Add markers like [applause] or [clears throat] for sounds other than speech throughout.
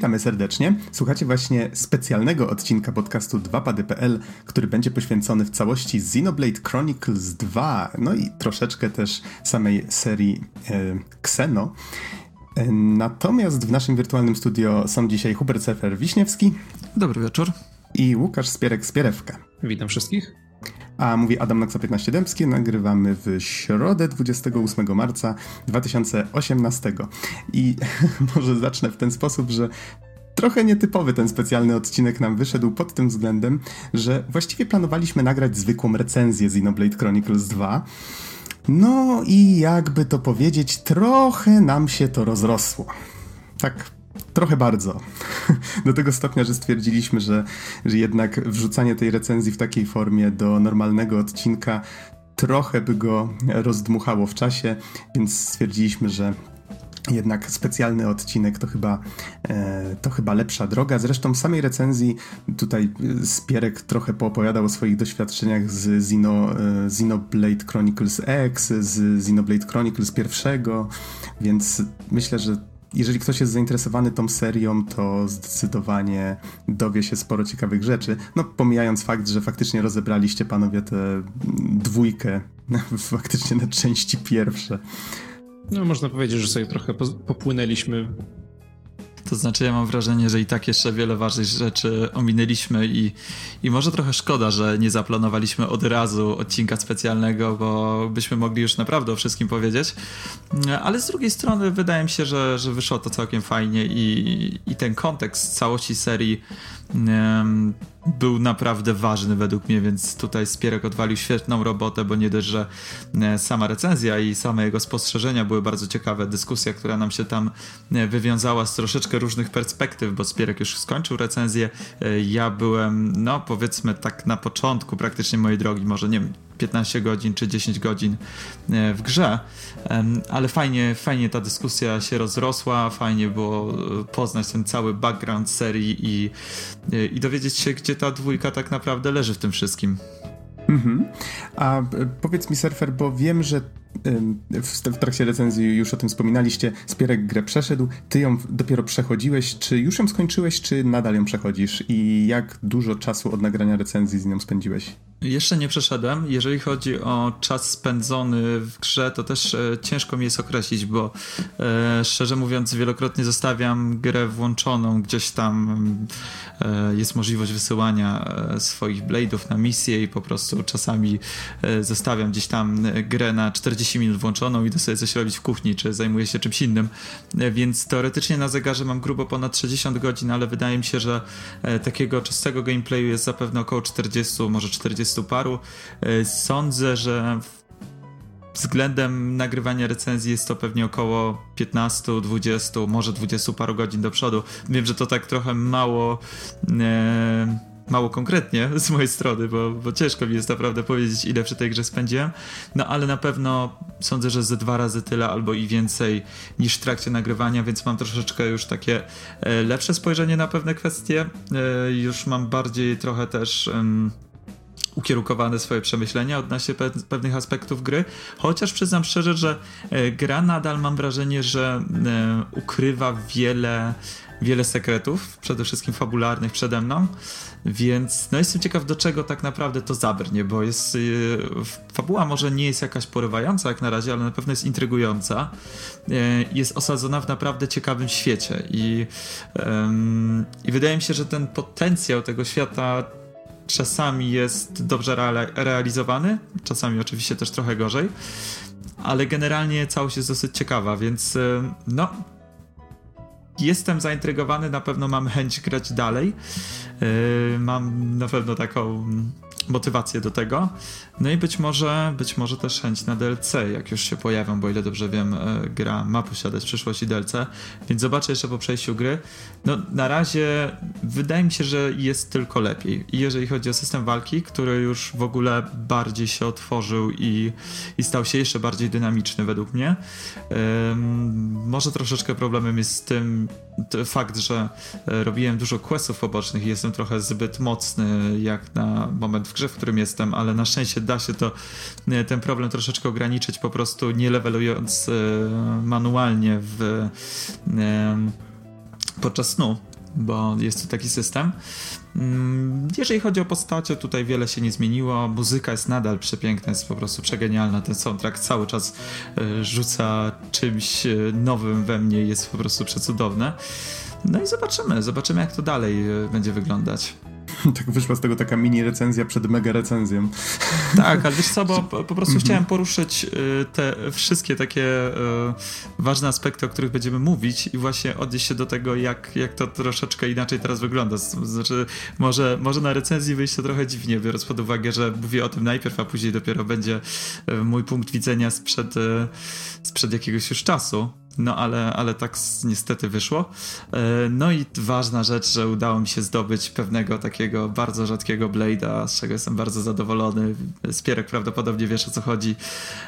Witamy serdecznie. Słuchacie właśnie specjalnego odcinka podcastu 2pady.pl, który będzie poświęcony w całości Xenoblade Chronicles 2, no i troszeczkę też samej serii e, Xeno. E, natomiast w naszym wirtualnym studio są dzisiaj Hubert Sefer-Wiśniewski. Dobry wieczór. I Łukasz Spierek-Spierewka. Witam wszystkich. A mówi Adam Noxa 15 Dębskie. Nagrywamy w środę 28 marca 2018. I [laughs] może zacznę w ten sposób, że trochę nietypowy ten specjalny odcinek nam wyszedł pod tym względem, że właściwie planowaliśmy nagrać zwykłą recenzję Xenoblade Chronicles 2. No i jakby to powiedzieć, trochę nam się to rozrosło. Tak Trochę bardzo. [laughs] Do tego stopnia, że stwierdziliśmy, że, że jednak wrzucanie tej recenzji w takiej formie do normalnego odcinka trochę by go rozdmuchało w czasie, więc stwierdziliśmy, że jednak specjalny odcinek to chyba, e, to chyba lepsza droga. Zresztą w samej recenzji tutaj Spierek trochę poopowiadał o swoich doświadczeniach z Xeno, e, Xenoblade Chronicles X, z Xenoblade Chronicles pierwszego, więc myślę, że jeżeli ktoś jest zainteresowany tą serią, to zdecydowanie dowie się sporo ciekawych rzeczy. No, pomijając fakt, że faktycznie rozebraliście panowie tę dwójkę [laughs] faktycznie na części pierwsze. No, można powiedzieć, że sobie trochę popłynęliśmy to znaczy, ja mam wrażenie, że i tak jeszcze wiele ważnych rzeczy ominęliśmy i, i może trochę szkoda, że nie zaplanowaliśmy od razu odcinka specjalnego, bo byśmy mogli już naprawdę o wszystkim powiedzieć. Ale z drugiej strony wydaje mi się, że, że wyszło to całkiem fajnie i, i ten kontekst całości serii był naprawdę ważny według mnie, więc tutaj Spierek odwalił świetną robotę, bo nie dość, że e, sama recenzja i same jego spostrzeżenia były bardzo ciekawe, dyskusja, która nam się tam e, wywiązała z troszeczkę różnych perspektyw, bo Spierek już skończył recenzję, e, ja byłem, no powiedzmy tak na początku praktycznie mojej drogi, może nie wiem, 15 godzin czy 10 godzin e, w grze, ale fajnie, fajnie ta dyskusja się rozrosła, fajnie było e, poznać ten cały background serii i, e, i dowiedzieć się, gdzie ta dwójka tak naprawdę leży w tym wszystkim. Mhm. A powiedz mi, surfer, bo wiem, że w, trakcie recenzji już o tym wspominaliście, Spierek grę przeszedł, ty ją dopiero przechodziłeś, czy już ją skończyłeś, czy nadal ją przechodzisz i jak dużo czasu od nagrania recenzji z nią spędziłeś? Jeszcze nie przeszedłem. Jeżeli chodzi o czas spędzony w grze, to też e, ciężko mi jest określić, bo e, szczerze mówiąc, wielokrotnie zostawiam grę włączoną. Gdzieś tam e, jest możliwość wysyłania e, swoich blade'ów na misję i po prostu czasami e, zostawiam gdzieś tam grę na 40 minut włączoną, idę sobie coś robić w kuchni, czy zajmuję się czymś innym. E, więc teoretycznie na zegarze mam grubo ponad 60 godzin, ale wydaje mi się, że takiego czystego gameplayu jest zapewne około 40, może 40 30 paru. E, sądzę, że względem nagrywania recenzji jest to pewnie około 15, 20, może 20 paru godzin do przodu. Wiem, że to tak trochę mało. E, mało konkretnie z mojej strony, bo, bo ciężko mi jest naprawdę powiedzieć, ile przy tej grze spędziłem. No ale na pewno sądzę, że ze dwa razy tyle albo i więcej niż w trakcie nagrywania, więc mam troszeczkę już takie e, lepsze spojrzenie na pewne kwestie. E, już mam bardziej trochę też ukierunkowane swoje przemyślenia odnośnie pe pewnych aspektów gry, chociaż przyznam szczerze, że e, gra nadal mam wrażenie, że e, ukrywa wiele, wiele sekretów, przede wszystkim fabularnych przede mną, więc no jestem ciekaw do czego tak naprawdę to zabrnie, bo jest e, fabuła może nie jest jakaś porywająca jak na razie, ale na pewno jest intrygująca, jest osadzona w naprawdę ciekawym świecie i, i wydaje mi się, że ten potencjał tego świata czasami jest dobrze realizowany, czasami oczywiście też trochę gorzej, ale generalnie całość jest dosyć ciekawa, więc y, no. Jestem zaintrygowany, na pewno mam chęć grać dalej. Yy, mam na pewno taką motywację do tego. No i być może, być może też chęć na DLC, jak już się pojawią, bo ile dobrze wiem, e, gra ma posiadać w przyszłości DLC, więc zobaczę jeszcze po przejściu gry. No na razie wydaje mi się, że jest tylko lepiej. I jeżeli chodzi o system walki, który już w ogóle bardziej się otworzył i, i stał się jeszcze bardziej dynamiczny według mnie. może troszeczkę problemem jest z tym fakt, że e, robiłem dużo questów pobocznych i jestem trochę zbyt mocny jak na moment w grze, w którym jestem, ale na szczęście da się to, e, ten problem troszeczkę ograniczyć po prostu nie levelując e, manualnie w podczas snu, bo jest to taki system. Mm, jeżeli chodzi o postacie, tutaj wiele się nie zmieniło. Muzyka jest nadal przepiękna, jest po prostu przegenialna. Ten soundtrack cały czas e, rzuca czymś e, nowym we mnie, jest po prostu przecudowne. No i zobaczymy, zobaczymy jak to dalej e, będzie wyglądać. [laughs] Tak wyszła z tego taka mini recenzja przed mega recenzją. Tak, ale wiesz co, bo po, po prostu chciałem poruszyć y, te wszystkie takie y, ważne aspekty, o których będziemy mówić i właśnie odnieść się do tego, jak, jak to troszeczkę inaczej teraz wygląda. Znaczy, może, może na recenzji wyjść to trochę dziwnie, biorąc pod uwagę, że mówię o tym najpierw, a później dopiero będzie y, mój punkt widzenia sprzed, sprzed jakiegoś już czasu. No ale, ale tak niestety wyszło. E, no i ważna rzecz, że udało mi się zdobyć pewnego takiego bardzo rzadkiego Blade'a, z czego jestem bardzo zadowolony. Spierek prawdopodobnie wiesz o co chodzi.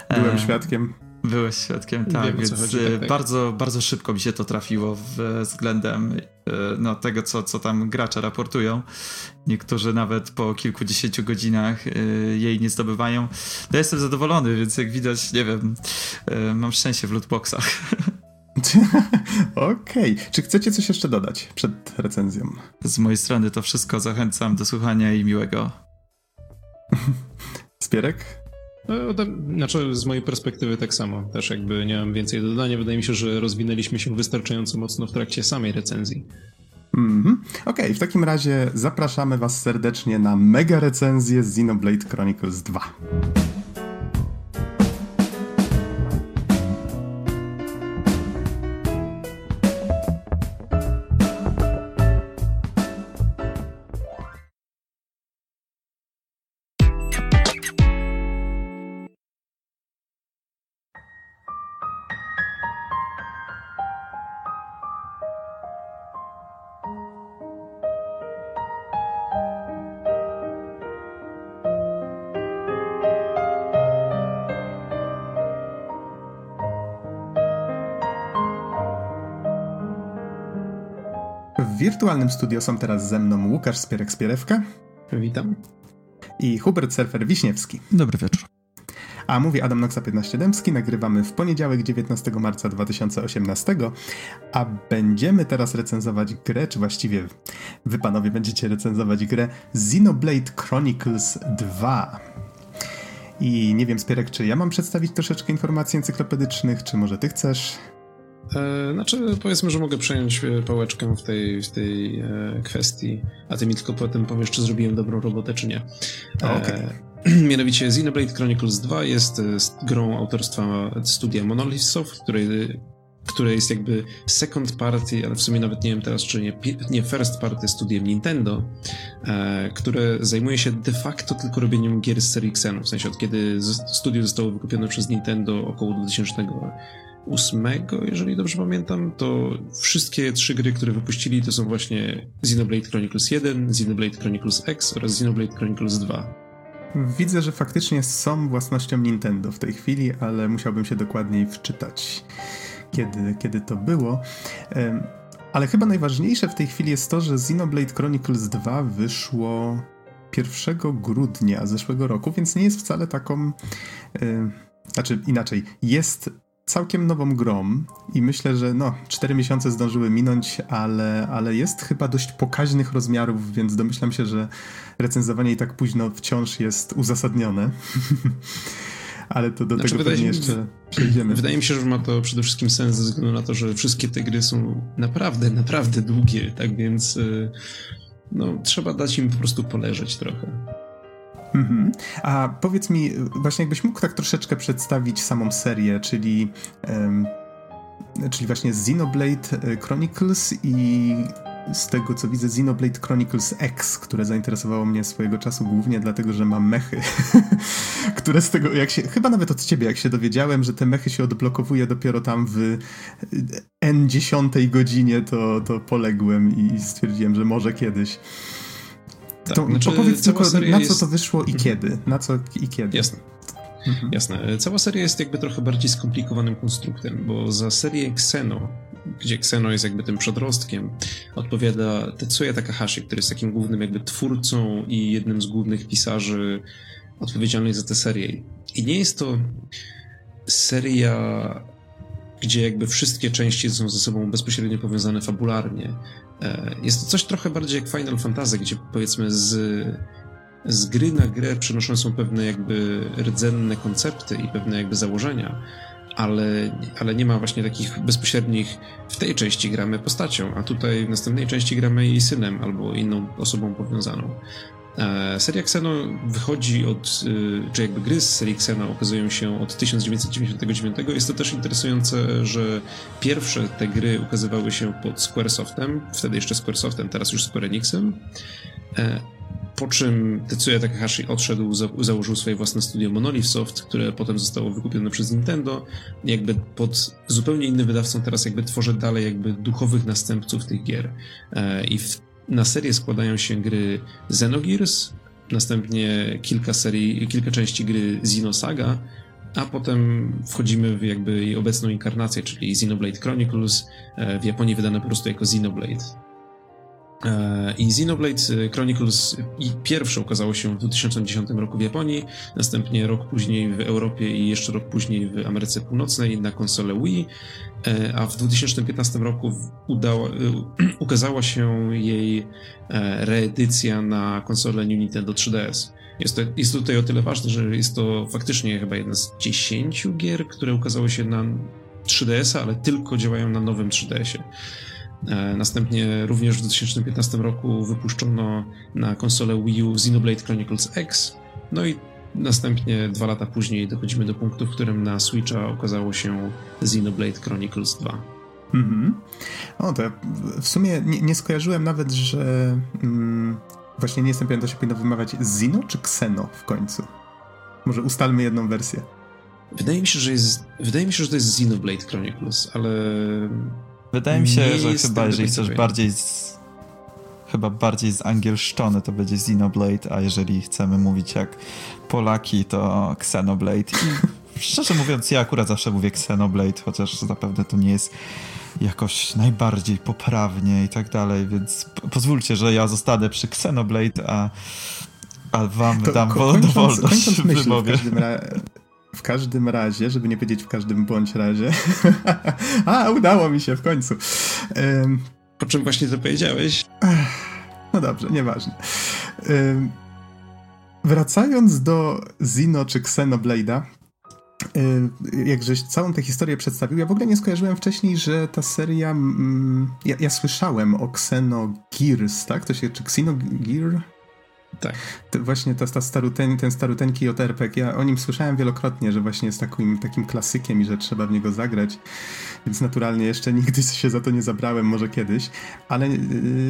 E, Byłem świadkiem. Byłeś świadkiem, tak, Wiem, więc chodzi, tak, tak. bardzo, bardzo szybko mi się to trafiło względem e, no, tego, co, co tam gracze raportują. Niektórzy nawet po kilkudziesięciu godzinach jej nie zdobywają. No jestem zadowolony, więc jak widać, nie wiem, mam szczęście w lootboxach. [laughs] Okej. Okay. Czy chcecie coś jeszcze dodać przed recenzją? Z mojej strony to wszystko. Zachęcam do słuchania i miłego. [laughs] Spierek? No, znaczy, z mojej perspektywy tak samo. Też jakby nie mam więcej do dodania. Wydaje mi się, że rozwinęliśmy się wystarczająco mocno w trakcie samej recenzji. -hmm. Okej, okay, w takim razie zapraszamy Was serdecznie na mega recenzję z Xenoblade Chronicles 2. wirtualnym studio są teraz ze mną Łukasz Spierek-Spierewka. Witam. I Hubert Surfer Wiśniewski. Dobry wieczór. A mówi Adam Noxa 15 Dębski. Nagrywamy w poniedziałek 19 marca 2018, a będziemy teraz recenzować grę, czy właściwie wy panowie będziecie recenzować grę Xenoblade Chronicles 2. I nie wiem, Spierek, czy ja mam przedstawić troszeczkę informacji encyklopedycznych, czy może ty chcesz? E, znaczy, powiedzmy, że mogę przejąć e, pałeczkę w tej, w tej e, kwestii, a ty mi tylko potem powiesz, czy zrobiłem dobrą robotę, czy nie. Okay. [clears throat] Mianowicie Xenoblade Chronicles 2 jest grą autorstwa studia Monolith Soft, której które jest jakby second party, ale w sumie nawet nie wiem teraz, czy nie, nie first party studiem Nintendo, e, które zajmuje się de facto tylko robieniem gier z serii Xenu, w sensie od kiedy studio zostało wykupione przez Nintendo około 2000 ósmego, jeżeli dobrze pamiętam, to wszystkie trzy gry, które wypuścili, to są właśnie Xenoblade Chronicles 1, Xenoblade Chronicles X oraz Xenoblade Chronicles 2. Widzę, że faktycznie są własnością Nintendo w tej chwili, ale musiałbym się dokładniej wczytać, kiedy, kiedy to było. Ale chyba najważniejsze w tej chwili jest to, że Xenoblade Chronicles 2 wyszło 1 grudnia zeszłego roku, więc nie jest wcale taką. Znaczy inaczej, jest całkiem nową grą i myślę, że no, 4 miesiące zdążyły minąć, ale, ale jest chyba dość pokaźnych rozmiarów, więc domyślam się, że recenzowanie i tak późno wciąż jest uzasadnione. [laughs] ale to do znaczy, tego pewnie jeszcze przejdziemy. Wydaje mi się, że ma to przede wszystkim sens ze względu na to, że wszystkie te gry są naprawdę, naprawdę długie, tak więc y, no, trzeba dać im po prostu poleżeć trochę. Mhm. A powiedz mi, właśnie jakbyś mógł tak troszeczkę przedstawić samą serię, czyli, um, czyli właśnie Xenoblade e, Chronicles i z tego co widzę Xenoblade Chronicles X, które zainteresowało mnie swojego czasu głównie dlatego, że mam mechy, [laughs] które z tego, jak się, chyba nawet od ciebie, jak się dowiedziałem, że te mechy się odblokowuje dopiero tam w e, N dziesiątej godzinie, to, to poległem i stwierdziłem, że może kiedyś. Tak, to znaczy, powiedz tylko, na co to wyszło i mhm. kiedy? Na co i kiedy? Jasne. Mhm. Jasne. Cała seria jest jakby trochę bardziej skomplikowanym konstruktem, bo za serię Xeno, gdzie Xeno jest jakby tym przedrostkiem, odpowiada Tetsuya Takahashi, który jest takim głównym jakby twórcą i jednym z głównych pisarzy odpowiedzialnych za tę serię. I nie jest to seria gdzie jakby wszystkie części są ze sobą bezpośrednio powiązane fabularnie. E, jest to coś trochę bardziej jak Final Fantasy, gdzie powiedzmy z, z gry na grę przenoszone są pewne jakby rdzenne koncepty i pewne jakby założenia, ale, ale nie ma właśnie takich bezpośrednich w tej części gramy postacią, a tutaj w następnej części gramy jej synem albo inną osobą powiązaną. E, seria Xeno wychodzi od, e, czy jakby gry z serii Xeno okazują się od 1999. Jest to też interesujące, że pierwsze te gry ukazywały się pod Squaresoftem, wtedy jeszcze Squaresoftem, teraz już Square Enixem. E, po czym Tetsuya Takahashi odszedł, założył swoje własne studio Monolith Soft, które potem zostało wykupione przez Nintendo. Jakby pod zupełnie innym wydawcą teraz jakby tworzy dalej jakby duchowych następców tych gier. I w na serię składają się gry Xenogears, następnie kilka serii, kilka części gry Xenosaga, a potem wchodzimy w jakby jej obecną inkarnację, czyli Xenoblade Chronicles, e, w Japonii wydane po prostu jako Xenoblade. E, I Xenoblade Chronicles pierwsze ukazało się w 2010 roku w Japonii, następnie rok później w Europie i jeszcze rok później w Ameryce Północnej na konsolę Wii, e, a w 2015 roku udała, e, [clears throat] ukazała się jej reedycja na konsolę New Nintendo 3DS. Jest to, jest tutaj o tyle ważne, że jest to faktycznie chyba jedna z 10 gier, które ukazały się na 3DS, ale tylko działają na nowym 3DS-ie. E, następnie również w 2015 roku wypuszczono na konsolę Wii U Xenoblade Chronicles X. No i następnie dwa lata później dochodzimy do punktu, w którym na Switcha okazało się Xenoblade Chronicles 2. Mhm. O, to w sumie nie, nie skojarzyłem nawet, że mm, właśnie nie jestem pewien, to się powinno wymawiać Zino czy Xeno w końcu. Może ustalmy jedną wersję. Wydaje mi się, że jest, wydaje mi się, że to jest Xenoblade Chronicles, ale Wydaje mi się, że chyba jeżeli chcesz bardziej z, chyba bardziej zangielszczony to będzie Xenoblade, a jeżeli chcemy mówić jak Polaki to Xenoblade. I [laughs] szczerze mówiąc ja akurat zawsze mówię Xenoblade, chociaż zapewne to nie jest jakoś najbardziej poprawnie i tak dalej, więc pozwólcie, że ja zostanę przy Xenoblade, a, a wam to dam kończąc, wolność kończąc myśl, w każdym, [laughs] w każdym razie, żeby nie powiedzieć w każdym bądź razie. [laughs] A, udało mi się w końcu. Um, po czym właśnie to powiedziałeś? No dobrze, nieważne. Um, wracając do Zino czy Xenoblade'a, jak żeś całą tę historię przedstawił, ja w ogóle nie skojarzyłem wcześniej, że ta seria. Mm, ja, ja, słyszałem o Xenogears, tak? To się, czy Xenogear? Tak. To właśnie ta, ta staruten, ten staruteńki JRPG, ja o nim słyszałem wielokrotnie, że właśnie jest takim, takim klasykiem i że trzeba w niego zagrać, więc naturalnie jeszcze nigdy [laughs] się za to nie zabrałem, może kiedyś, ale yy,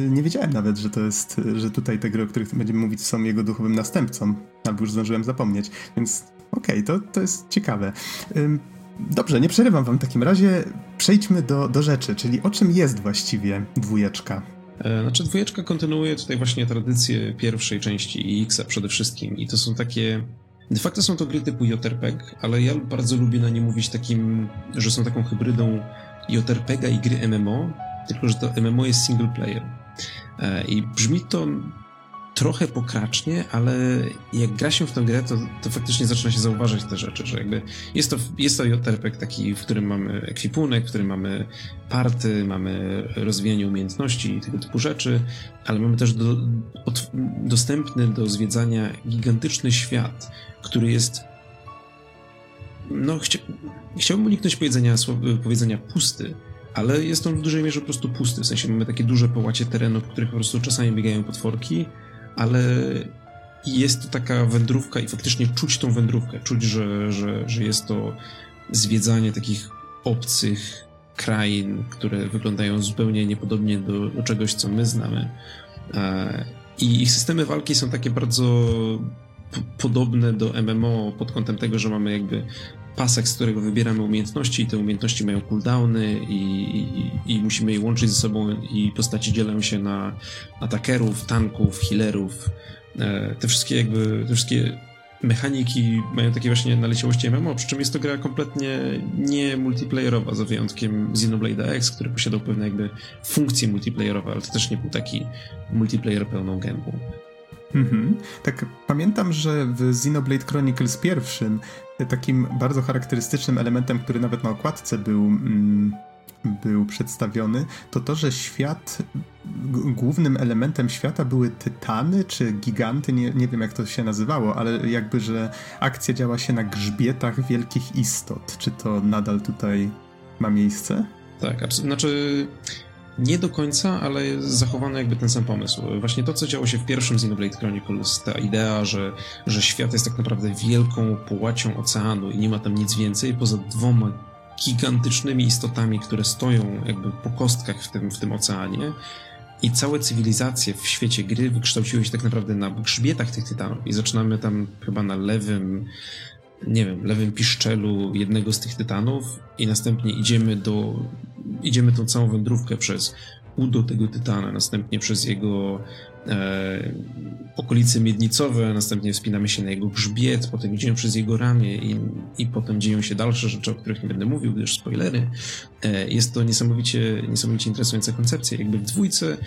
nie wiedziałem nawet, że to jest, że tutaj te gry, o których będziemy mówić są jego duchowym następcą, albo już zdążyłem zapomnieć, więc okej, okay, to, to jest ciekawe. Yy, Dobrze, nie przerywam wam w takim razie. Przejdźmy do, do rzeczy, czyli o czym jest właściwie dwójeczka? E, znaczy dwójeczka kontynuuje tutaj właśnie tradycję pierwszej części X-a przede wszystkim i to są takie... De facto są to gry typu JRPG, ale ja bardzo lubię na nie mówić takim, że są taką hybrydą JRPG i gry MMO, tylko że to MMO jest single player. E, I brzmi to trochę pokracznie, ale jak gra się w tę grę, to, to faktycznie zaczyna się zauważać te rzeczy, że jakby jest to, jest to JRPG taki, w którym mamy ekwipunek, w którym mamy party, mamy rozwijanie umiejętności i tego typu rzeczy, ale mamy też do, od, dostępny do zwiedzania gigantyczny świat, który jest no, chcia, chciałbym uniknąć powiedzenia, powiedzenia pusty, ale jest on w dużej mierze po prostu pusty, w sensie mamy takie duże połacie terenu, w których po prostu czasami biegają potworki, ale jest to taka wędrówka i faktycznie czuć tą wędrówkę, czuć, że, że, że jest to zwiedzanie takich obcych krain, które wyglądają zupełnie niepodobnie do, do czegoś, co my znamy. E, I ich systemy walki są takie bardzo podobne do MMO pod kątem tego, że mamy jakby pasek, z którego wybieramy umiejętności i te umiejętności mają cooldowny i, i, i musimy je łączyć ze sobą i postaci dzielą się na atakerów, tanków, healerów. E, te wszystkie jakby, te wszystkie mechaniki mają takie właśnie naleciałości MMO, przy czym jest to gra kompletnie nie multiplayerowa, za wyjątkiem Xenoblade X, który posiadał pewne jakby funkcje multiplayerowe, ale to też nie był taki multiplayer pełną gębą. Mhm. Tak, pamiętam, że w Xenoblade Chronicles pierwszym takim bardzo charakterystycznym elementem, który nawet na okładce był, mm, był przedstawiony, to to, że świat, głównym elementem świata były tytany czy giganty, nie, nie wiem jak to się nazywało, ale jakby, że akcja działa się na grzbietach wielkich istot. Czy to nadal tutaj ma miejsce? Tak, znaczy nie do końca, ale zachowano jakby ten sam pomysł. Właśnie to, co działo się w pierwszym Xenoblade Chronicles, ta idea, że, że świat jest tak naprawdę wielką połacią oceanu i nie ma tam nic więcej poza dwoma gigantycznymi istotami, które stoją jakby po kostkach w tym, w tym oceanie. I całe cywilizacje w świecie gry wykształciły się tak naprawdę na grzbietach tych tytanów. I zaczynamy tam chyba na lewym, nie wiem, lewym piszczelu jednego z tych tytanów i następnie idziemy do, idziemy tą całą wędrówkę przez udo tego tytana, następnie przez jego e, okolice miednicowe, następnie wspinamy się na jego grzbiet, potem idziemy przez jego ramię i, i potem dzieją się dalsze rzeczy, o których nie będę mówił, gdyż spoilery. E, jest to niesamowicie, niesamowicie interesująca koncepcja. Jakby w dwójce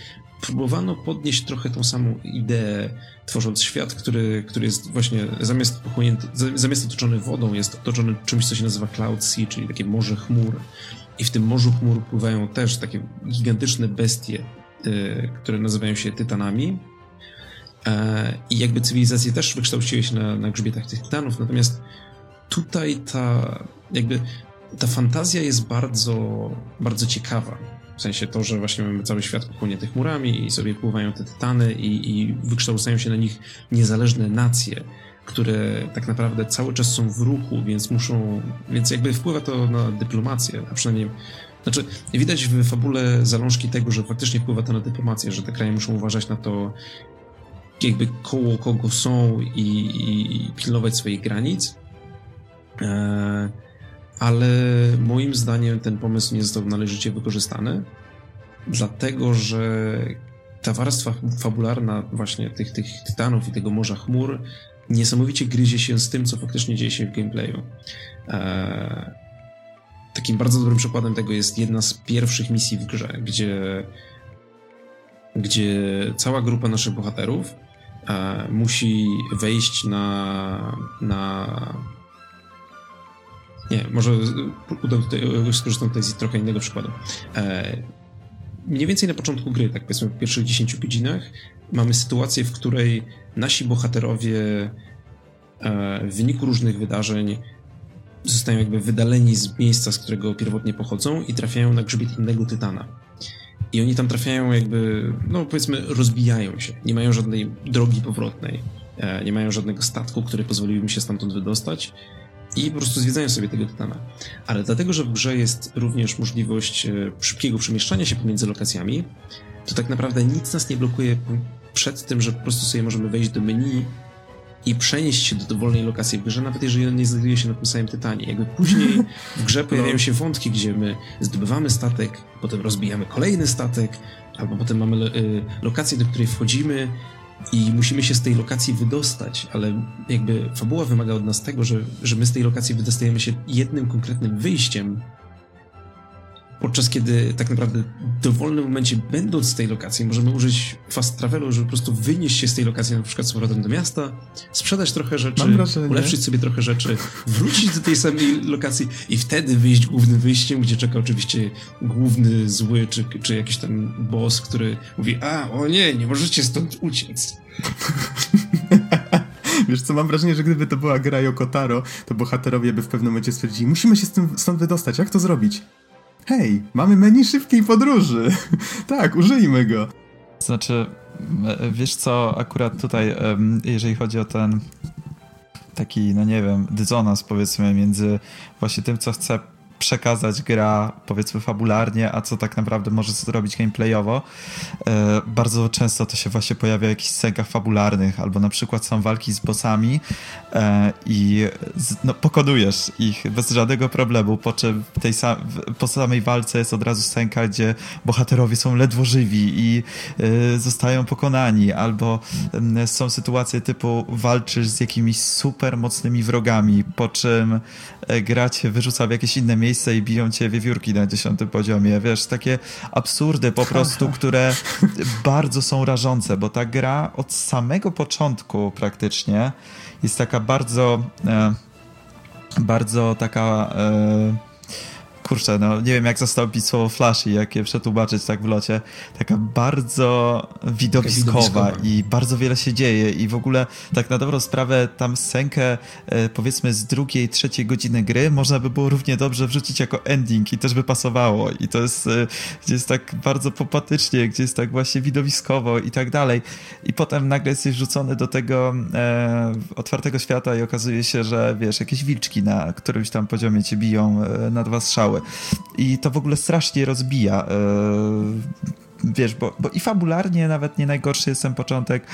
próbowano podnieść trochę tą samą ideę, tworząc świat, który, który jest właśnie zamiast zamiast otoczony wodą, jest otoczony czymś, co się nazywa Cloud Sea, czyli takie morze chmur. I w tym morzu chmur pływają też takie gigantyczne bestie, yy, które nazywają się tytanami. E, I jakby cywilizacje też wykształciły się na, na grzbietach tych tytanów, natomiast tutaj ta jakby ta fantazja jest bardzo, bardzo ciekawa. W sensie to, że właśnie mamy cały świat pochłonięty chmurami i sobie pływają te tytany i, i wykształcają się na nich niezależne nacje, które tak naprawdę cały czas są w ruchu, więc muszą, więc jakby wpływa to na dyplomację, a przynajmniej znaczy, widać w fabule zalążki tego, że faktycznie wpływa to na dyplomację, że te kraje muszą uważać na to, jakby koło kogo są i, i pilnować swoich granic. Eee, ale moim zdaniem ten pomysł nie został należycie wykorzystany, dlatego że ta warstwa fabularna właśnie tych, tych tytanów i tego morza chmur niesamowicie gryzie się z tym, co faktycznie dzieje się w gameplayu. Eee, takim bardzo dobrym przykładem tego jest jedna z pierwszych misji w grze, gdzie, gdzie cała grupa naszych bohaterów e, musi wejść na, na nie, może uda tutaj, skorzystam tutaj z trochę innego przykładu. E, mniej więcej na początku gry, tak powiedzmy w pierwszych 10 godzinach, mamy sytuację, w której nasi bohaterowie e, w wyniku różnych wydarzeń zostają jakby wydaleni z miejsca, z którego pierwotnie pochodzą i trafiają na grzbiet innego tytana. I oni tam trafiają jakby, no powiedzmy, rozbijają się. Nie mają żadnej drogi powrotnej. E, nie mają żadnego statku, który pozwoliłby się stamtąd wydostać i po prostu zwiedzają sobie tego tytana. Ale dlatego, że w grze jest również możliwość e, szybkiego przemieszczania się pomiędzy lokacjami, to tak naprawdę nic nas nie blokuje przed tym, że po prostu sobie możemy wejść do menu i przenieść się do dowolnej lokacji w grze, nawet jeżeli on nie znajduje się na tym samym tytanie. Jakby później w grze [laughs] no. pojawiają się wątki, gdzie my zdobywamy statek, potem rozbijamy kolejny statek, albo potem mamy y, lokację, do której wchodzimy i musimy się z tej lokacji wydostać, ale jakby fabuła wymaga od nas tego, że, że my z tej lokacji wydostajemy się jednym konkretnym wyjściem, podczas kiedy tak naprawdę w dowolnym momencie, będąc z tej lokacji, możemy użyć fast travelu, żeby po prostu wynieść się z tej lokacji na przykład z powrotem do miasta, sprzedać trochę rzeczy, ulepszyć sobie trochę rzeczy, wrócić do tej samej lokacji i wtedy wyjść głównym wyjściem, gdzie czeka oczywiście główny zły, czy, czy jakiś tam boss, który mówi, a, o nie, nie możecie stąd uciec. [laughs] Wiesz co, mam wrażenie, że gdyby to była gra Yokotaro, to bohaterowie by w pewnym momencie stwierdzili, musimy się stąd wydostać, jak to zrobić? Hej, mamy menu szybkiej podróży. [laughs] tak, użyjmy go. Znaczy, e, wiesz co, akurat tutaj, jeżeli chodzi o ten taki, no nie wiem, dysonans powiedzmy między właśnie tym, co chce przekazać gra, powiedzmy, fabularnie, a co tak naprawdę może zrobić gameplayowo. E, bardzo często to się właśnie pojawia w jakichś scenkach fabularnych, albo na przykład są walki z bossami e, i z, no, pokonujesz ich bez żadnego problemu, po czym tej sam, po samej walce jest od razu scenka, gdzie bohaterowie są ledwo żywi i e, zostają pokonani, albo są sytuacje typu walczysz z jakimiś super mocnymi wrogami, po czym gra cię wyrzuca w jakieś inne miejsce miejsce i biją cię wiewiórki na dziesiątym poziomie. Wiesz, takie absurdy po prostu, które bardzo są rażące, bo ta gra od samego początku praktycznie jest taka bardzo, e, bardzo taka... E, kurczę, no nie wiem jak zastąpić słowo flashy, jak je przetłumaczyć tak w locie, taka bardzo widowiskowa, widowiskowa, i bardzo wiele się dzieje i w ogóle tak na dobrą sprawę tam scenkę e, powiedzmy z drugiej, trzeciej godziny gry można by było równie dobrze wrzucić jako ending i też by pasowało. I to jest, e, gdzie jest tak bardzo popatycznie, gdzie jest tak właśnie widowiskowo i tak dalej. I potem nagle jesteś rzucony do tego e, otwartego świata i okazuje się, że wiesz, jakieś wilczki na którymś tam poziomie cię biją e, na dwa strzały i to w ogóle strasznie rozbija. E, wiesz, bo, bo i fabularnie nawet nie najgorszy jest ten początek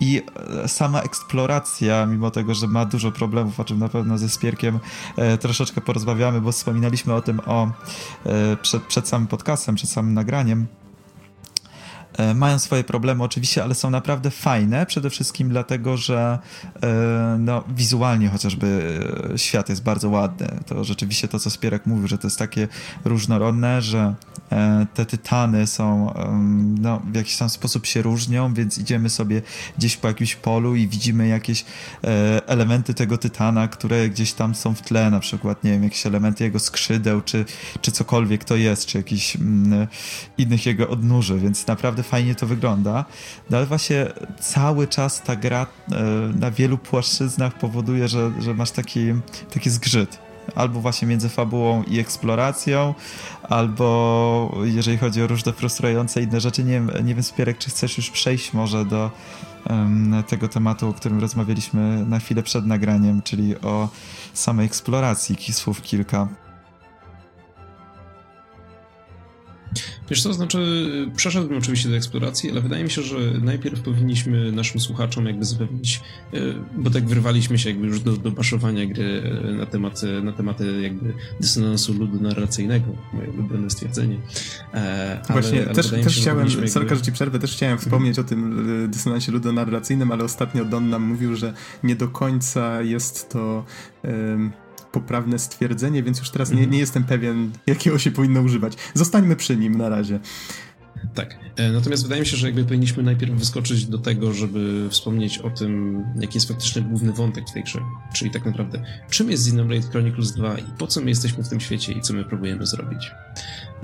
i e, sama eksploracja, mimo tego, że ma dużo problemów, o czym na pewno ze Spierkiem e, troszeczkę porozmawiamy, bo wspominaliśmy o tym o, e, przed, przed samym podcastem, przed samym nagraniem, mają swoje problemy oczywiście, ale są naprawdę fajne, przede wszystkim dlatego, że e, no, wizualnie chociażby e, świat jest bardzo ładny. To rzeczywiście to, co Spierek mówił, że to jest takie różnorodne, że te tytany są no, w jakiś tam sposób się różnią, więc idziemy sobie gdzieś po jakimś polu i widzimy jakieś elementy tego tytana, które gdzieś tam są w tle, na przykład, nie wiem, jakieś elementy jego skrzydeł, czy, czy cokolwiek to jest, czy jakichś mm, innych jego odnóży, więc naprawdę fajnie to wygląda, ale właśnie cały czas ta gra e, na wielu płaszczyznach powoduje, że, że masz taki, taki zgrzyt albo właśnie między fabułą i eksploracją, albo jeżeli chodzi o różne frustrujące inne rzeczy. Nie nie wiem Spierek, czy chcesz już przejść może do um, tego tematu, o którym rozmawialiśmy na chwilę przed nagraniem, czyli o samej eksploracji, słów kilka. Wiesz co, znaczy, przeszedłbym oczywiście do eksploracji, ale wydaje mi się, że najpierw powinniśmy naszym słuchaczom jakby zapewnić, e, bo tak wyrwaliśmy się jakby już do, do baszowania gry e, na tematy, na tematy jakby dysonansu ludu narracyjnego, moje ulubione stwierdzenie. E, Właśnie, ale, też, też chciałem, jakby... sorka, że ci przerwę, też chciałem wspomnieć o tym dysonansie ludu narracyjnym, ale ostatnio Don nam mówił, że nie do końca jest to... Um, poprawne stwierdzenie, więc już teraz nie, mhm. nie jestem pewien, jakiego się powinno używać. Zostańmy przy nim na razie. Tak. E, natomiast wydaje mi się, że jakby powinniśmy najpierw wyskoczyć do tego, żeby wspomnieć o tym, jaki jest faktyczny główny wątek w tej grze. Czyli tak naprawdę, czym jest Xenoblade Chronicles 2 i po co my jesteśmy w tym świecie i co my próbujemy zrobić.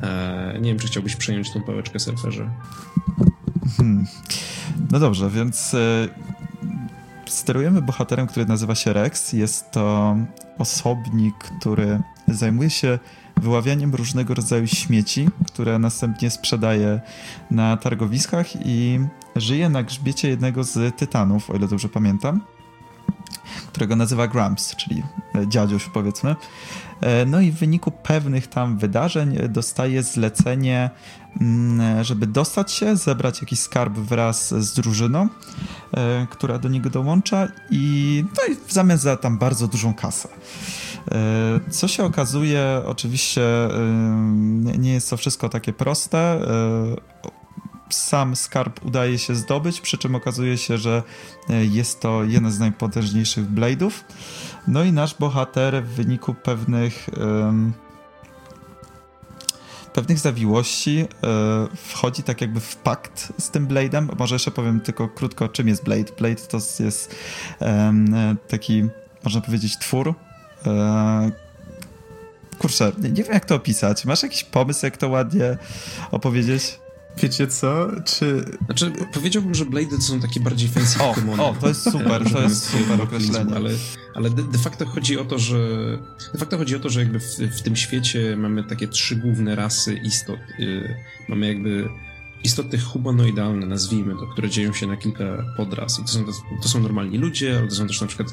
Eee, nie wiem, czy chciałbyś przejąć tą pałeczkę surferze. Hmm. No dobrze, więc e, sterujemy bohaterem, który nazywa się Rex. Jest to osobnik, który zajmuje się wyławianiem różnego rodzaju śmieci, które następnie sprzedaje na targowiskach i żyje na grzbiecie jednego z tytanów, o ile dobrze pamiętam, którego nazywa Gramps, czyli dziadziuś powiedzmy. E, no i w wyniku pewnych tam wydarzeń dostaje zlecenie, mm, żeby dostać się, zebrać jakiś skarb wraz z drużyną, e, która do niego dołącza i, no i w zamian za tam bardzo dużą kasę. E, co się okazuje, oczywiście nie jest to wszystko takie proste sam skarb udaje się zdobyć, przy czym okazuje się, że jest to jeden z najpotężniejszych blade'ów. No i nasz bohater w wyniku pewnych um, pewnych zawiłości e, wchodzi tak jakby w pakt z tym Blade'em. Może jeszcze powiem tylko krótko, czym jest Blade. Blade to jest um, taki, można powiedzieć, twór. E, kurczę, nie, nie wiem jak to opisać. Masz jakiś pomysł, jak to ładnie opowiedzieć? Wiecie co? Czy... Znaczy, powiedziałbym, że Blade to są takie bardziej fancy o, Pokemony. O, to jest super, to jest super określenie. Ale, ale de, de, facto chodzi o to, że de facto chodzi o to, że jakby w, w tym świecie mamy takie trzy główne rasy istot. Yy, mamy jakby istoty humanoidalne, nazwijmy to, które dzieją się na kilka podras. I to są, to są normalni ludzie, ale to są też na przykład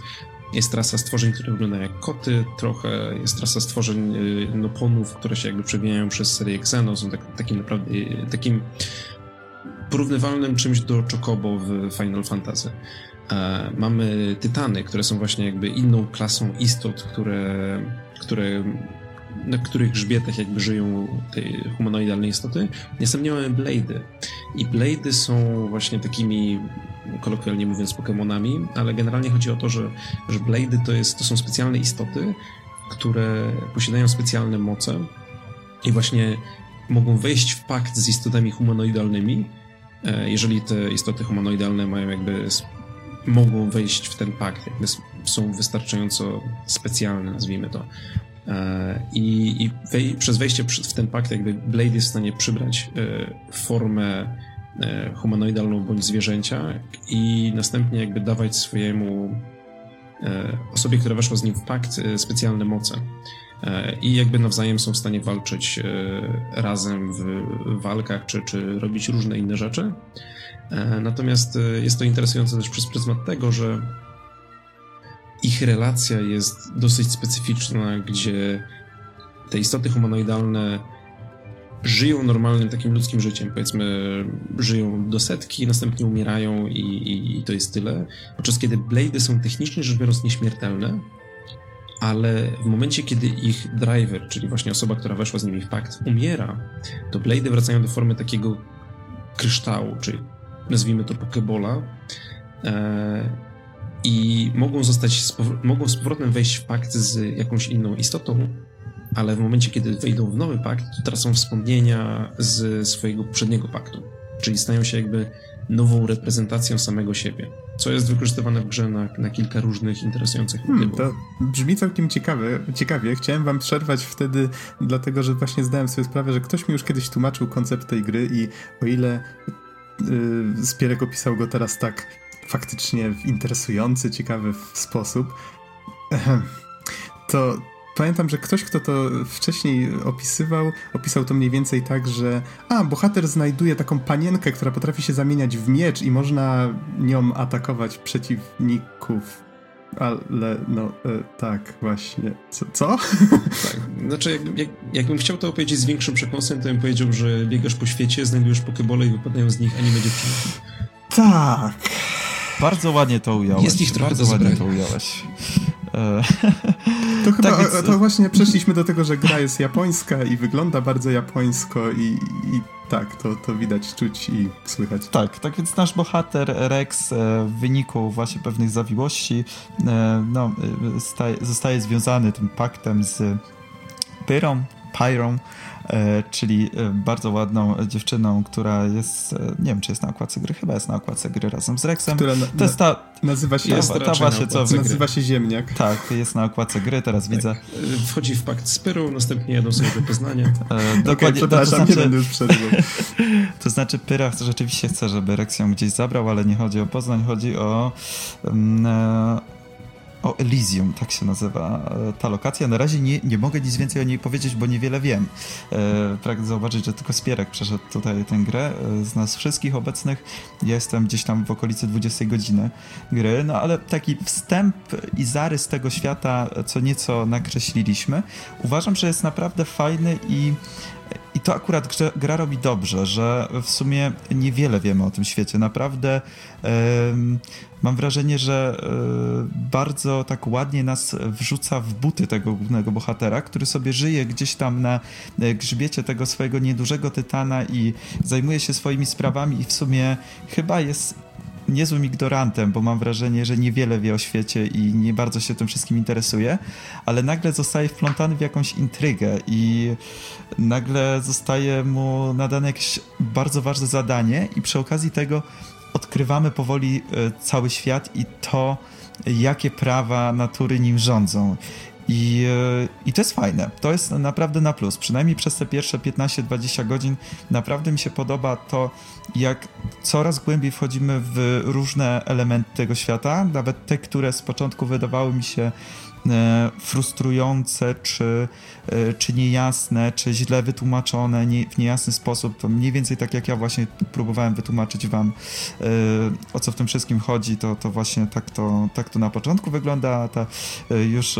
jest rasa stworzeń, które wyglądają jak koty, trochę jest rasa stworzeń y, noponów, które się jakby przewijają przez serię Xeno, są tak, takim naprawdę y, takim porównywalnym czymś do Chocobo w Final Fantasy. E, mamy tytany, które są właśnie jakby inną klasą istot, które, które na których grzbietach jakby żyją te humanoidalne istoty. Następnie mamy Blade'y. I Blade'y są właśnie takimi kolokwialnie mówiąc Pokémonami, ale generalnie chodzi o to, że, że Blade'y to, jest, to są specjalne istoty, które posiadają specjalne moce i właśnie mogą wejść w pakt z istotami humanoidalnymi, e, jeżeli te istoty humanoidalne mają jakby mogą wejść w ten pakt, jakby są wystarczająco specjalne, nazwijmy to. E, I, i wej, przez wejście w ten pakt, jakby Blade jest w stanie przybrać e, formę humanoidalną bądź zwierzęcia i następnie jakby dawać swojemu osobie, która weszła z nim w pakt, specjalne moce. E, i jakby nawzajem są w stanie walczyć e, razem w walkach, czy, czy robić różne inne rzeczy. E, natomiast jest to interesujące też przez pryzmat tego, że ich relacja jest dosyć specyficzna, gdzie te istoty humanoidalne żyją normalnym takim ludzkim życiem. Powiedzmy, żyją do setki, następnie umierają i, i, i to jest tyle. Podczas kiedy Blade są technicznie rzecz biorąc nieśmiertelne, ale w momencie, kiedy ich driver, czyli właśnie osoba, która weszła z nimi w pakt, umiera, to Blade wracają do formy takiego kryształu, czyli nazwijmy to Pokebola e, i mogą zostać, mogą z powrotem wejść w pakt z jakąś inną istotą, ale w momencie, kiedy wejdą w nowy pakt, tracą wspomnienia z swojego poprzedniego paktu, czyli stają się jakby nową reprezentacją samego siebie, co jest wykorzystywane w grze na, na kilka różnych interesujących hmm, motywów. To brzmi całkiem ciekawe, ciekawie. Chciałem wam przerwać wtedy, dlatego że właśnie zdałem sobie sprawę, że ktoś mi już kiedyś tłumaczył koncept tej gry i o ile yy, Spierek opisał go teraz tak faktycznie w interesujący, ciekawy sposób, to Pamiętam, że ktoś, kto to wcześniej opisywał, opisał to mniej więcej tak, że a, bohater znajduje taką panienkę, która potrafi się zamieniać w miecz i można nią atakować przeciwników. Ale no e, tak, właśnie. Co? co? Tak, znaczy jak, jak, jakbym chciał to opowiedzieć z większym przekąsem, to bym powiedział, że biegasz po świecie, znajdujesz pokebole i wypadają z nich anime dziewczynki. Tak. Bardzo ładnie to ująłeś. Jest ich trochę Bardzo ładnie to ująłeś. E, [laughs] to chyba tak więc... to właśnie przeszliśmy do tego, że gra jest japońska i wygląda bardzo japońsko i, i tak, to, to widać, czuć i słychać. Tak, tak więc nasz bohater Rex e, w wyniku właśnie pewnych zawiłości e, no, staje, zostaje związany tym paktem z Pyrą, Pyrą, czyli e, bardzo ładną dziewczyną, która jest, e, nie wiem czy jest na okładce gry, chyba jest na okładce gry razem z Rexem. Która na, to jest ta, nazywa się, jest, ta właśnie, co nazywa się Ziemniak. Tak, jest na okładce gry, teraz tak. widzę. Wchodzi w pakt z Pyrą, następnie jadą sobie do Poznania. dokładnie, okay, to, znaczy, [laughs] to znaczy Pyra rzeczywiście chce, żeby Rex ją gdzieś zabrał, ale nie chodzi o Poznań, chodzi o um, o Elysium, tak się nazywa e, ta lokacja. Na razie nie, nie mogę nic więcej o niej powiedzieć, bo niewiele wiem. E, pragnę zauważyć, że tylko Spierek przeszedł tutaj tę grę e, z nas wszystkich obecnych. Jestem gdzieś tam w okolicy 20 godziny gry, no ale taki wstęp i zarys tego świata co nieco nakreśliliśmy. Uważam, że jest naprawdę fajny i i to akurat gra robi dobrze, że w sumie niewiele wiemy o tym świecie. Naprawdę mam wrażenie, że e, bardzo tak ładnie nas wrzuca w buty tego głównego bohatera, który sobie żyje gdzieś tam na e, grzbiecie tego swojego niedużego tytana i zajmuje się swoimi sprawami i w sumie chyba jest niezłym ignorantem, bo mam wrażenie, że niewiele wie o świecie i nie bardzo się tym wszystkim interesuje, ale nagle zostaje wplątany w jakąś intrygę i nagle zostaje mu nadane jakieś bardzo ważne zadanie i przy okazji tego odkrywamy powoli e, cały świat i to, jakie prawa natury nim rządzą. I, e, I to jest fajne. To jest naprawdę na plus. Przynajmniej przez te pierwsze 15-20 godzin naprawdę mi się podoba to, jak coraz głębiej wchodzimy w różne elementy tego świata, nawet te, które z początku wydawały mi się frustrujące, czy, e, czy niejasne, czy źle wytłumaczone nie, w niejasny sposób. To mniej więcej tak jak ja właśnie próbowałem wytłumaczyć wam e, o co w tym wszystkim chodzi, to, to właśnie tak to, tak to na początku wygląda, ta już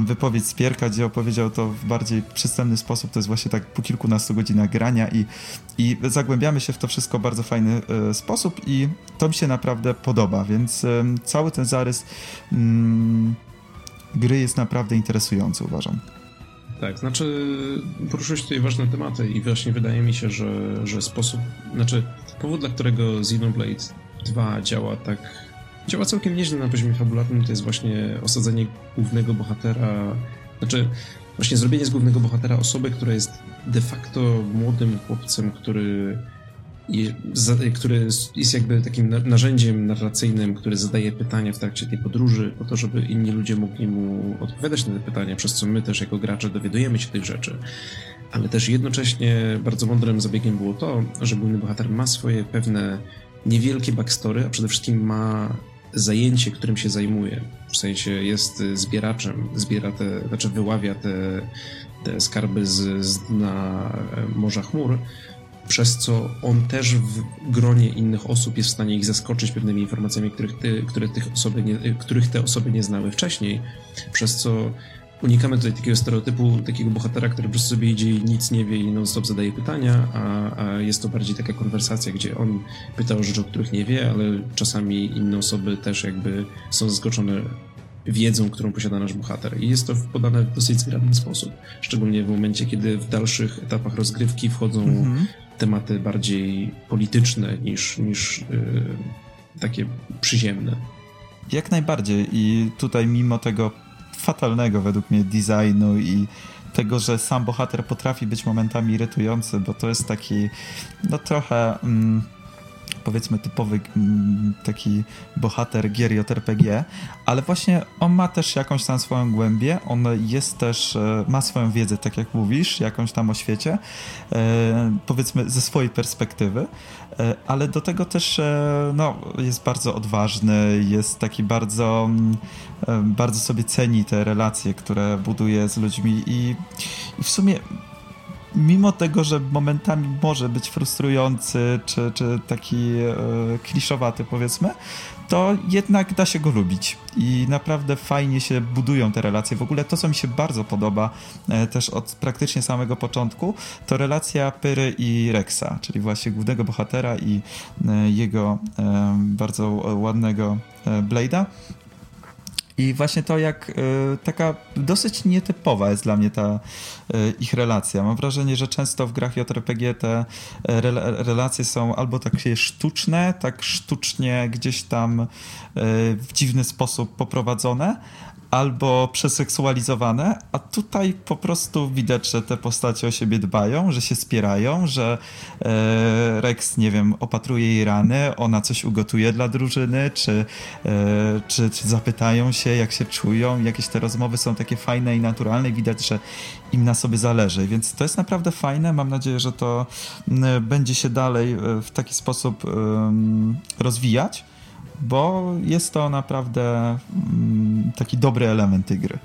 wypowiedź Spierka, gdzie opowiedział to w bardziej przystępny sposób, to jest właśnie tak po kilkunastu godzinach grania i, i zagłębiamy się w to wszystko w bardzo fajny sposób i to mi się naprawdę podoba, więc cały ten zarys mm, gry jest naprawdę interesujący, uważam. Tak, znaczy poruszyłeś tutaj ważne tematy i właśnie wydaje mi się, że, że sposób, znaczy powód, dla którego Xenoblade 2 działa tak, działa całkiem nieźle na poziomie fabularnym, to jest właśnie osadzenie głównego bohatera Znaczy, właśnie zrobienie z głównego bohatera osoby, która jest de facto młodym chłopcem, który który jest jakby takim narzędziem narracyjnym, który zadaje pytania w trakcie tej podróży, po to, żeby inni ludzie mogli mu odpowiadać na te pytania, przez co my też jako gracze dowiadujemy się tych rzeczy. Ale też jednocześnie bardzo mądrym zabiegiem było to, że główny bohater ma swoje pewne niewielkie backstory, a przede wszystkim ma zajęcie, którym się zajmuje. W sensie jest zbieraczem, zbiera te, znaczy wyławia te, te skarby z, z dna Morza Chmur, przez co on też w gronie innych osób jest w stanie ich zaskoczyć pewnymi informacjami, których, ty, które tych osoby nie, których te osoby nie znały wcześniej, przez co unikamy tutaj takiego stereotypu, takiego bohatera, który po prostu sobie idzie i nic nie wie i non-stop zadaje pytania, a, a, jest to bardziej taka konwersacja, gdzie on pyta o rzeczy, o których nie wie, ale czasami inne osoby też jakby są zaskoczone wiedzą, którą posiada nasz bohater. I jest to podane w dosyć zgrabny sposób. Szczególnie w momencie, kiedy w dalszych etapach rozgrywki wchodzą mm -hmm tematy bardziej polityczne niż, niż yy, takie przyziemne. Jak najbardziej i tutaj mimo tego fatalnego według mnie designu i tego, że sam bohater potrafi być momentami irytujący, bo to jest taki no trochę... Mm, powiedzmy typowy mm, taki bohater gier JRPG, ale właśnie on ma też jakąś tam swoją głębię, on jest też, e, ma swoją wiedzę, tak jak mówisz, jakąś tam o świecie, e, powiedzmy ze swojej perspektywy, e, ale do tego też no, jest bardzo odważny, jest taki bardzo, mm, bardzo sobie ceni te relacje, które buduje z ludźmi i, i w sumie mimo tego, że momentami może być frustrujący, czy, czy taki e, kliszowaty powiedzmy, to jednak da się go lubić i naprawdę fajnie się budują te relacje. W ogóle to, co mi się bardzo podoba e, też od praktycznie samego początku, to relacja Pyry i Rexa, czyli właśnie głównego bohatera i e, jego e, bardzo ładnego e, Blade'a. I właśnie to, jak y, taka dosyć nietypowa jest dla mnie ta y, ich relacja. Mam wrażenie, że często w grach JRPG te re, relacje są albo takie sztuczne, tak sztucznie gdzieś tam w dziwny sposób poprowadzone, albo przeseksualizowane, a tutaj po prostu widać, że te postacie o siebie dbają, że się spierają, że e, Rex, nie wiem, opatruje jej rany, ona coś ugotuje dla drużyny, czy, e, czy, czy zapytają się, jak się czują. Jakieś te rozmowy są takie fajne i naturalne i widać, że im na sobie zależy, więc to jest naprawdę fajne. Mam nadzieję, że to będzie się dalej e, w taki sposób rozwijać bo jest to naprawdę mm, taki dobry element tej gry.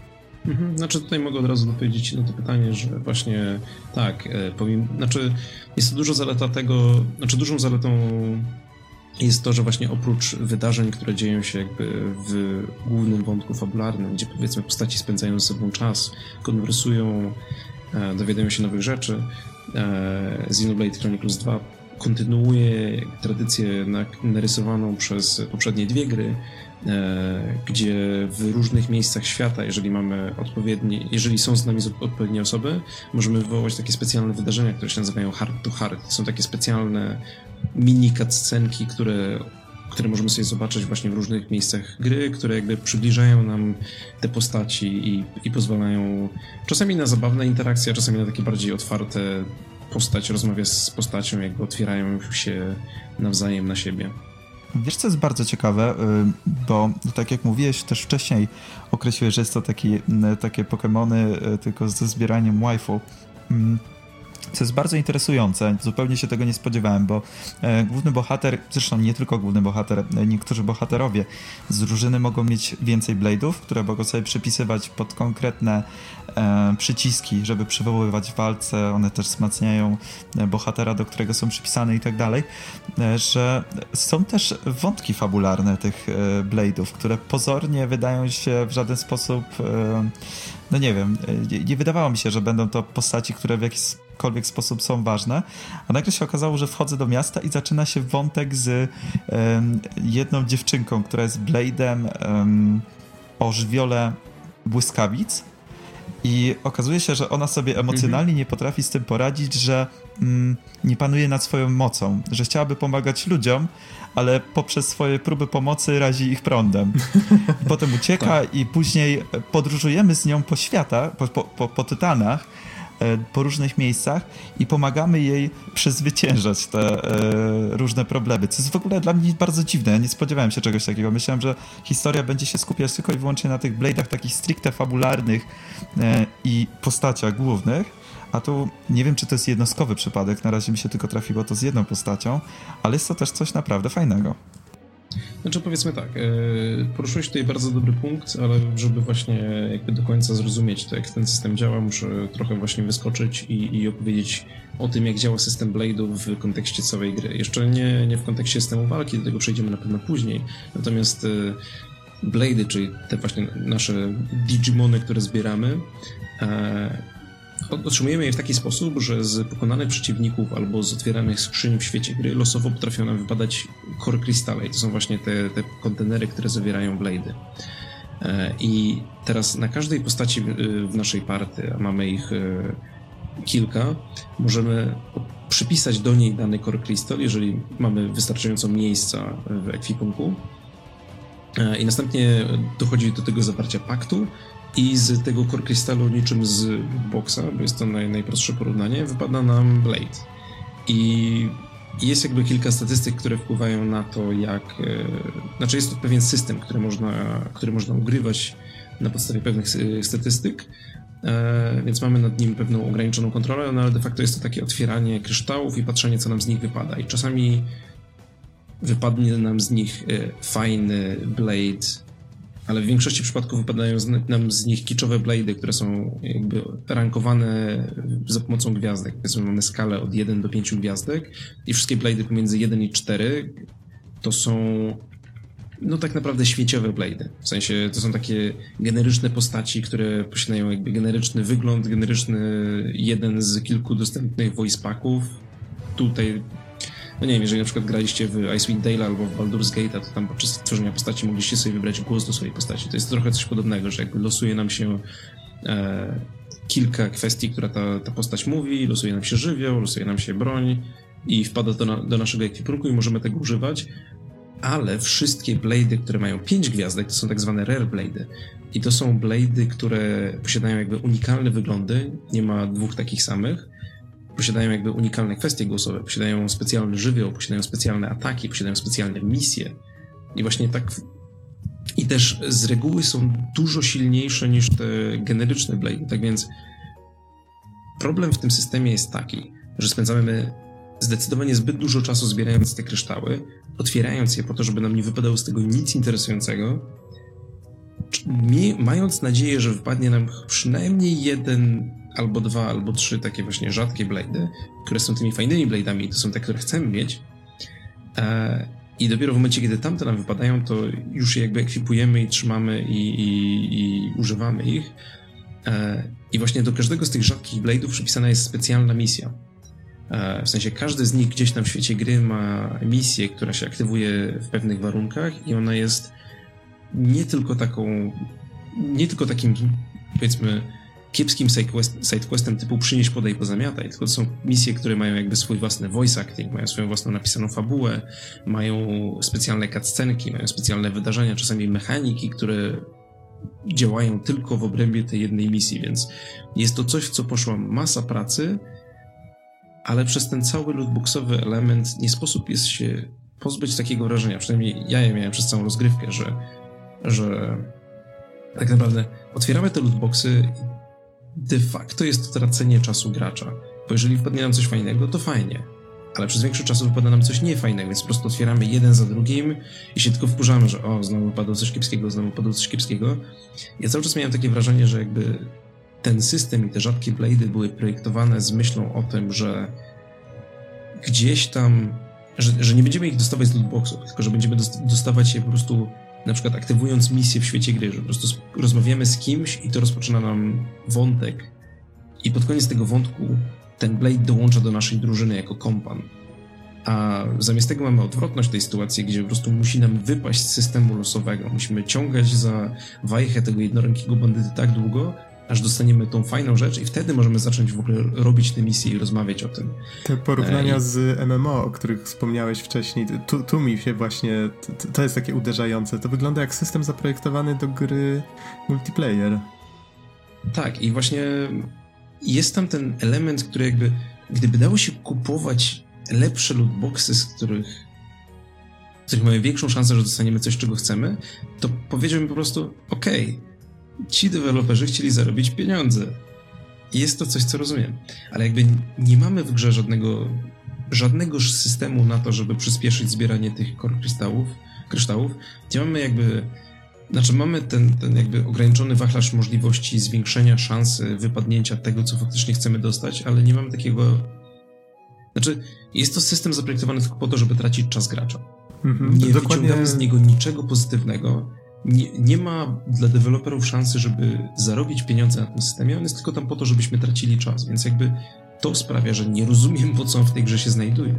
Mhm. Znaczy tutaj mogę od razu dopowiedzieć na to pytanie, że właśnie tak, e, powiem, znaczy jest to dużo zaleta tego, znaczy dużą zaletą jest to, że właśnie oprócz wydarzeń, które dzieją się jakby w głównym wątku fabularnym, gdzie powiedzmy postaci spędzają ze sobą czas, konwersują, e, dowiadują się nowych rzeczy, e, Xenoblade Chronicles 2 kontynuuje tradycję narysowaną przez poprzednie dwie gry, e, gdzie w różnych miejscach świata, jeżeli mamy odpowiednie, jeżeli są z nami odpowiednie osoby, możemy wywołać takie specjalne wydarzenia, które się nazywają Heart to Heart. Są takie specjalne mini cutscenki, które które możemy sobie zobaczyć właśnie w różnych miejscach gry, które jakby przybliżają nam te postaci i, i pozwalają czasami na zabawne interakcje, a czasami na takie bardziej otwarte postać rozmawia z postacią, jakby otwierają się nawzajem na siebie. Wiesz, co jest bardzo ciekawe, y, bo tak jak mówiłeś też wcześniej, określiłeś, że jest to taki, y, takie Pokémony y, tylko ze zbieraniem waifu. Co jest bardzo interesujące, zupełnie się tego nie spodziewałem, bo e, główny bohater, zresztą nie tylko główny bohater, e, niektórzy bohaterowie z drużyny mogą mieć więcej blade'ów, które mogą sobie przypisywać pod konkretne e, przyciski, żeby przywoływać w walce, one też wzmacniają e, bohatera, do którego są przypisane i tak dalej, e, że są też wątki fabularne tych e, blade'ów, które pozornie wydają się w żaden sposób no nie wiem, nie wydawało mi się, że będą to postaci, które w jakikolwiek sposób są ważne. A nagle się okazało, że wchodzę do miasta i zaczyna się wątek z um, jedną dziewczynką, która jest Blade'em um, o żwiole błyskawic. i okazuje się, że ona sobie emocjonalnie mhm. nie potrafi z tym poradzić, że mm, nie panuje nad swoją mocą, że chciałaby pomagać ludziom, ale poprzez swoje próby pomocy razi ich prądem. Potem ucieka tak. i później podróżujemy z nią po światach, po, po, po, po Tytanach, e, po różnych miejscach i pomagamy jej przezwyciężać te e, różne problemy. Co jest w ogóle dla mnie bardzo dziwne. Ja nie spodziewałem się czegoś takiego. Myślałem, że historia będzie się skupiać tylko i wyłącznie na tych blade'ach takich stricte fabularnych e, i postaciach głównych. A tu nie wiem, czy to jest jednostkowy przypadek. Na razie mi się tylko trafiło to z jedną postacią, ale jest to też coś naprawdę fajnego. Znaczy powiedzmy tak, e, poruszyłeś tutaj bardzo dobry punkt, ale żeby właśnie jakby do końca zrozumieć to, jak ten system działa, muszę trochę właśnie wyskoczyć i, i opowiedzieć o tym, jak działa system Blade'ów w kontekście całej gry. Jeszcze nie, nie w kontekście systemu walki, do tego przejdziemy na pewno później, natomiast e, Blade'y, czyli te właśnie nasze Digimony, które zbieramy, e, Otrzymujemy je w taki sposób, że z pokonanych przeciwników albo z otwieranych skrzyń w świecie gry losowo potrafią nam wypadać core krystale i to są właśnie te, te kontenery, które zawierają blade'y. E, I teraz na każdej postaci w naszej party, a mamy ich e, kilka, możemy przypisać do niej dany core crystal, jeżeli mamy wystarczająco miejsca w ekwipunku. E, I następnie dochodzi do tego zawarcia paktu, i z tego core krystalu niczym z boxa, bo jest to naj, najprostsze porównanie, wypada nam Blade. I jest jakby kilka statystyk, które wpływają na to, jak. E, znaczy, jest to pewien system, który można, który można ugrywać na podstawie pewnych statystyk, e, więc mamy nad nim pewną ograniczoną kontrolę, no ale de facto jest to takie otwieranie kryształów i patrzenie, co nam z nich wypada. I czasami wypadnie nam z nich e, fajny blade ale w większości przypadków wypadają nam z nich kiczowe blady, które są jakby rankowane za pomocą gwiazdek. Powiedzmy, mamy skalę od 1 do 5 gwiazdek i wszystkie blady pomiędzy 1 i 4 to są no tak naprawdę świeciowe blady. W sensie to są takie generyczne postaci, które posiadają jakby generyczny wygląd, generyczny jeden z kilku dostępnych voice packów. Tutaj no nie wiem, jeżeli na przykład graliście w Icewind Dale albo w Baldur's Gate, to tam podczas tworzenia postaci mogliście sobie wybrać głos do swojej postaci. To jest trochę coś podobnego, że jakby losuje nam się e, kilka kwestii, która ta, ta postać mówi, losuje nam się żywioł, losuje nam się broń i wpada to na, do naszego ekwipunku i możemy tego używać, ale wszystkie blady, które mają 5 gwiazdek, to są tak zwane rare blady. I to są blady, które posiadają jakby unikalne wyglądy, nie ma dwóch takich samych, posiadają jakby unikalne kwestie głosowe, posiadają specjalny żywioł, posiadają specjalne ataki, posiadają specjalne misje. I właśnie tak. I też z reguły są dużo silniejsze niż te generyczne Blade. Tak więc problem w tym systemie jest taki, że spędzamy zdecydowanie zbyt dużo czasu zbierając te kryształy, otwierając je po to, żeby nam nie wypadało z tego nic interesującego, mając nadzieję, że wypadnie nam przynajmniej jeden albo dwa, albo trzy takie właśnie rzadkie blady, które są tymi fajnymi blade'ami to są te, które chcemy mieć. E, I dopiero w momencie, kiedy tamte nam wypadają, to już je jakby ekwipujemy i trzymamy i, i, i używamy ich. E, I właśnie do każdego z tych rzadkich blade'ów przypisana jest specjalna misja. E, w sensie każdy z nich gdzieś tam w świecie gry ma misję, która się aktywuje w pewnych warunkach i ona jest nie tylko taką, nie tylko takim powiedzmy kiepskim sidequestem typu przynieś, podaj, pozamiataj, tylko to są misje, które mają jakby swój własny voice acting, mają swoją własną napisaną fabułę, mają specjalne cutscenki, mają specjalne wydarzenia, czasami mechaniki, które działają tylko w obrębie tej jednej misji, więc jest to coś, w co poszła masa pracy, ale przez ten cały lootboxowy element nie sposób jest się pozbyć takiego wrażenia, przynajmniej ja je miałem przez całą rozgrywkę, że, że tak naprawdę otwieramy te lootboxy de facto jest to tracenie czasu gracza. Bo jeżeli wpadnie nam coś fajnego, to fajnie. Ale przez większość czasu wypada nam coś niefajnego, więc po prostu otwieramy jeden za drugim i się tylko wkurzamy, że o, znowu wypadło coś kiepskiego, znowu wypadło coś kiepskiego. Ja cały czas miałem takie wrażenie, że jakby ten system i te rzadkie blady były projektowane z myślą o tym, że gdzieś tam, że, że nie będziemy ich dostawać z lootboxów, tylko że będziemy dostawać je po prostu na przykład aktywując misję w świecie gry, że po prostu rozmawiamy z kimś i to rozpoczyna nam wątek i pod koniec tego wątku ten Blade dołącza do naszej drużyny jako kompan. A zamiast tego mamy odwrotność tej sytuacji, gdzie po prostu musi nam wypaść z systemu losowego. Musimy ciągać za wajchę tego jednorękiego bandyty tak długo, aż dostaniemy tą fajną rzecz i wtedy możemy zacząć w ogóle robić te misje i rozmawiać o tym. Te porównania e, z MMO, o których wspomniałeś wcześniej, tu, tu mi się właśnie, to, to jest takie uderzające. To wygląda jak system zaprojektowany do gry multiplayer. Tak, i właśnie jest tam ten element, który jakby, gdyby dało się kupować lepsze lootboxy, z których, z których mamy większą szansę, że dostaniemy coś, czego chcemy, to powiedziałbym po prostu, okej, okay, ci deweloperzy chcieli zarobić pieniądze. I jest to coś, co rozumiem. Ale jakby nie mamy w grze żadnego, żadnego systemu na to, żeby przyspieszyć zbieranie tych core kryształów, kryształów, nie mamy jakby znaczy mamy ten, ten jakby ograniczony wachlarz możliwości zwiększenia szansy wypadnięcia tego, co faktycznie chcemy dostać, ale nie mamy takiego... Znaczy, jest to system zaprojektowany tylko po to, żeby tracić czas gracza. Mhm, nie dokładnie... wyciągamy z niego niczego pozytywnego. Nie, nie ma dla deweloperów szansy, żeby zarobić pieniądze na tym systemie. On jest tylko tam po to, żebyśmy tracili czas, więc jakby to sprawia, że nie rozumiem, po co on w tej grze się znajduje.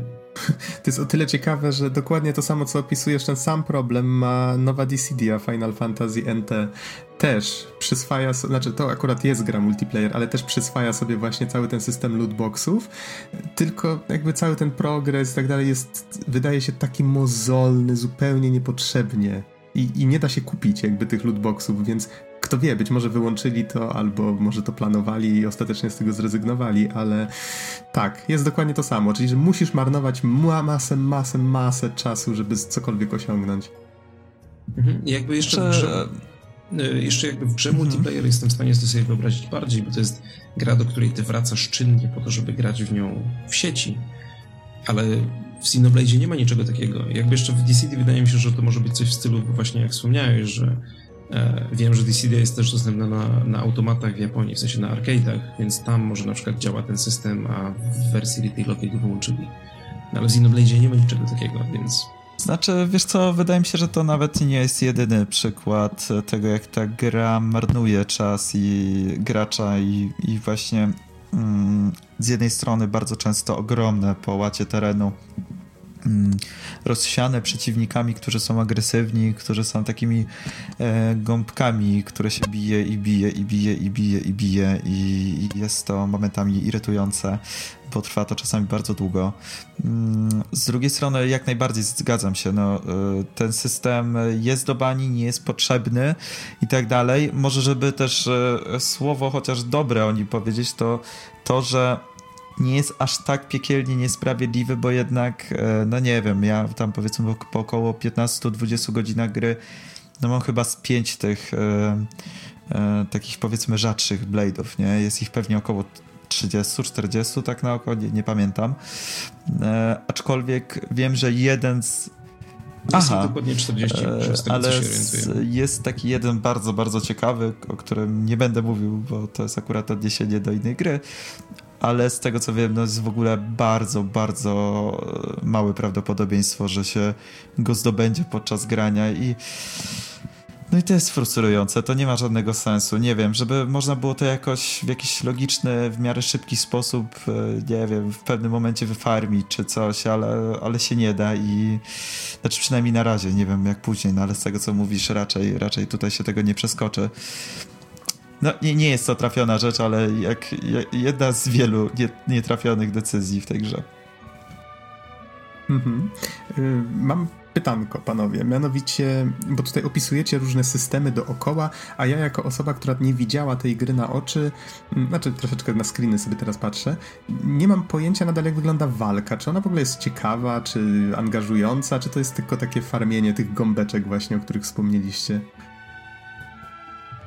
To jest o tyle ciekawe, że dokładnie to samo, co opisujesz, ten sam problem ma nowa Dissidia Final Fantasy NT. Też przyswaja, znaczy to akurat jest gra multiplayer, ale też przyswaja sobie właśnie cały ten system lootboxów, tylko jakby cały ten progres i tak dalej jest, wydaje się taki mozolny, zupełnie niepotrzebnie. I, I, nie da się kupić jakby tych lootboxów, więc kto wie, być może wyłączyli to, albo może to planowali i ostatecznie z tego zrezygnowali, ale tak, jest dokładnie to samo, czyli że musisz marnować masę, masę, masę czasu, żeby cokolwiek osiągnąć. Mhm. Jakby jeszcze grze, e, jeszcze jakby w grze mhm. multiplayer jestem w stanie sobie wyobrazić bardziej, bo to jest gra, do której ty wracasz czynnie po to, żeby grać w nią w sieci, ale w Xenoblade nie ma niczego takiego. Jakby jeszcze w DCD wydaje mi się, że to może być coś w stylu właśnie jak wspomniałeś, że E, wiem, że DCD jest też dostępna na, na automatach w Japonii, w sensie na arcade'ach, więc tam może na przykład działa ten system, a w wersji retailowej go wyłączyli. No, ale w Xenoblade nie ma niczego takiego, więc... Znaczy, wiesz co, wydaje mi się, że to nawet nie jest jedyny przykład tego, jak ta gra marnuje czas i gracza i, i właśnie z jednej strony bardzo często ogromne połacie terenu Mm, rozsiane przeciwnikami, którzy są agresywni, którzy są takimi e, gąbkami, które się bije i bije i bije i bije i bije i, i jest to momentami irytujące, bo trwa to czasami bardzo długo. Mm, z drugiej strony jak najbardziej zgadzam się, no, e, ten system jest do bani, nie jest potrzebny i tak dalej. Może żeby też e, słowo chociaż dobre o nim powiedzieć, to to, że nie jest aż tak piekielnie niesprawiedliwy, bo jednak, e, no nie wiem, ja tam powiedzmy po około 15-20 godzinach gry, no mam chyba z pięć tych e, e, takich powiedzmy rzadszych blade'ów, nie? Jest ich pewnie około 30-40 tak na oko, nie, nie pamiętam. E, aczkolwiek wiem, że jeden z Aha, dokładnie 40, z tego, ale jest taki jeden bardzo, bardzo ciekawy, o którym nie będę mówił, bo to jest akurat odniesienie do innej gry, ale z tego co wiem, no jest w ogóle bardzo, bardzo e, małe prawdopodobieństwo, że się go zdobędzie podczas grania i no i to jest frustrujące, to nie ma żadnego sensu. Nie wiem, żeby można było to jakoś w jakiś logiczny, w miarę szybki sposób, e, nie wiem, w pewnym momencie wyfarmić czy coś, ale, ale się nie da i znaczy przynajmniej na razie, nie wiem jak później, no ale z tego co mówisz, raczej, raczej tutaj się tego nie przeskoczy. No, nie, nie jest to trafiona rzecz, ale jak, jak jedna z wielu nie, nietrafionych decyzji w tej grze. Mhm. Y, mam pytanko, panowie. Mianowicie, bo tutaj opisujecie różne systemy dookoła, a ja jako osoba, która nie widziała tej gry na oczy, mm, znaczy troszeczkę na screeny sobie teraz patrzę, nie mam pojęcia nadal jak wygląda walka. Czy ona w ogóle jest ciekawa, czy angażująca, czy to jest tylko takie farmienie tych gąbeczek właśnie, o których wspomnieliście?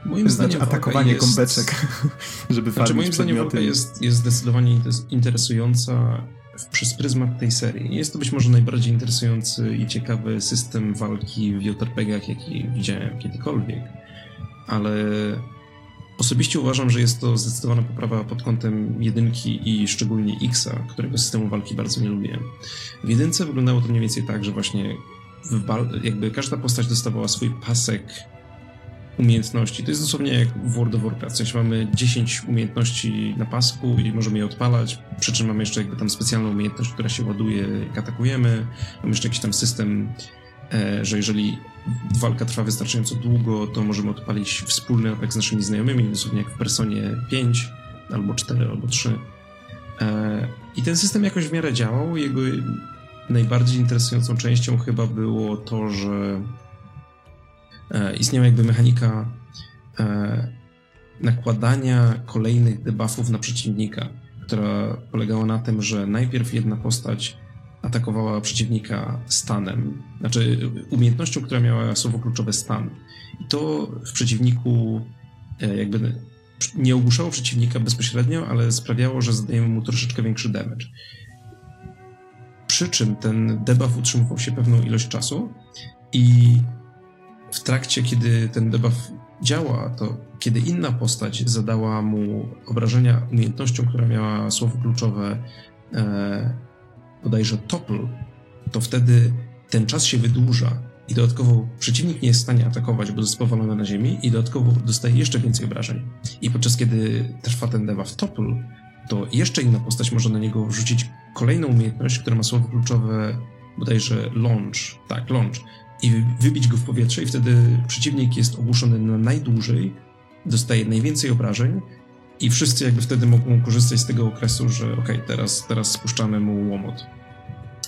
Moim znaczy zdaniem atakowanie jest... gąbeczek, [laughs] żeby znaczy, moim zdaniem walka jest, jest zdecydowanie interesująca przez pryzmat tej serii. Jest to być może najbardziej interesujący i ciekawy system walki w JRPG-ach, jaki widziałem kiedykolwiek, ale osobiście uważam, że jest to zdecydowana poprawa pod kątem jedynki i szczególnie Xa, którego systemu walki bardzo nie lubiłem. W jedynce wyglądało to mniej więcej tak, że właśnie jakby każda postać dostawała swój pasek umiejętności. To jest dosłownie jak w World of Warcraft. W sensie mamy 10 umiejętności na pasku i możemy je odpalać, przy czym mamy jeszcze jakby tam specjalną umiejętność, która się ładuje, jak atakujemy. Mamy jeszcze jakiś tam system e, że jeżeli walka trwa wystarczająco długo, to możemy odpalić wspólny atak z naszymi znajomymi, dosłownie jak w Personie 5, albo 4, albo 3. E, I ten system jakoś w miarę działał. Jego najbardziej interesującą częścią chyba było to, że istniała jakby mechanika nakładania kolejnych debuffów na przeciwnika, która polegała na tym, że najpierw jedna postać atakowała przeciwnika stanem, znaczy umiejętnością, która miała słowo kluczowe stan. I to w przeciwniku e, jakby nie ogłuszało przeciwnika bezpośrednio, ale sprawiało, że zadajemy mu troszeczkę większy damage. Przy czym ten debuff utrzymywał się pewną ilość czasu i w trakcie, kiedy ten debuff działa, to kiedy inna postać zadała mu obrażenia umiejętnością, która miała słowo kluczowe e, bodajże topl, to wtedy ten czas się wydłuża i dodatkowo przeciwnik nie jest w stanie atakować, bo jest powalony na ziemi i dodatkowo dostaje jeszcze więcej obrażeń. I podczas kiedy trwa ten debuff topl, to jeszcze inna postać może na niego wrzucić kolejną umiejętność, która ma słowo kluczowe bodajże launch, tak, launch, i wybić go w powietrze i wtedy przeciwnik jest ogłuszony na najdłużej, dostaje najwięcej obrażeń i wszyscy jakby wtedy mogą korzystać z tego okresu, że ok, teraz, teraz spuszczamy mu łomot.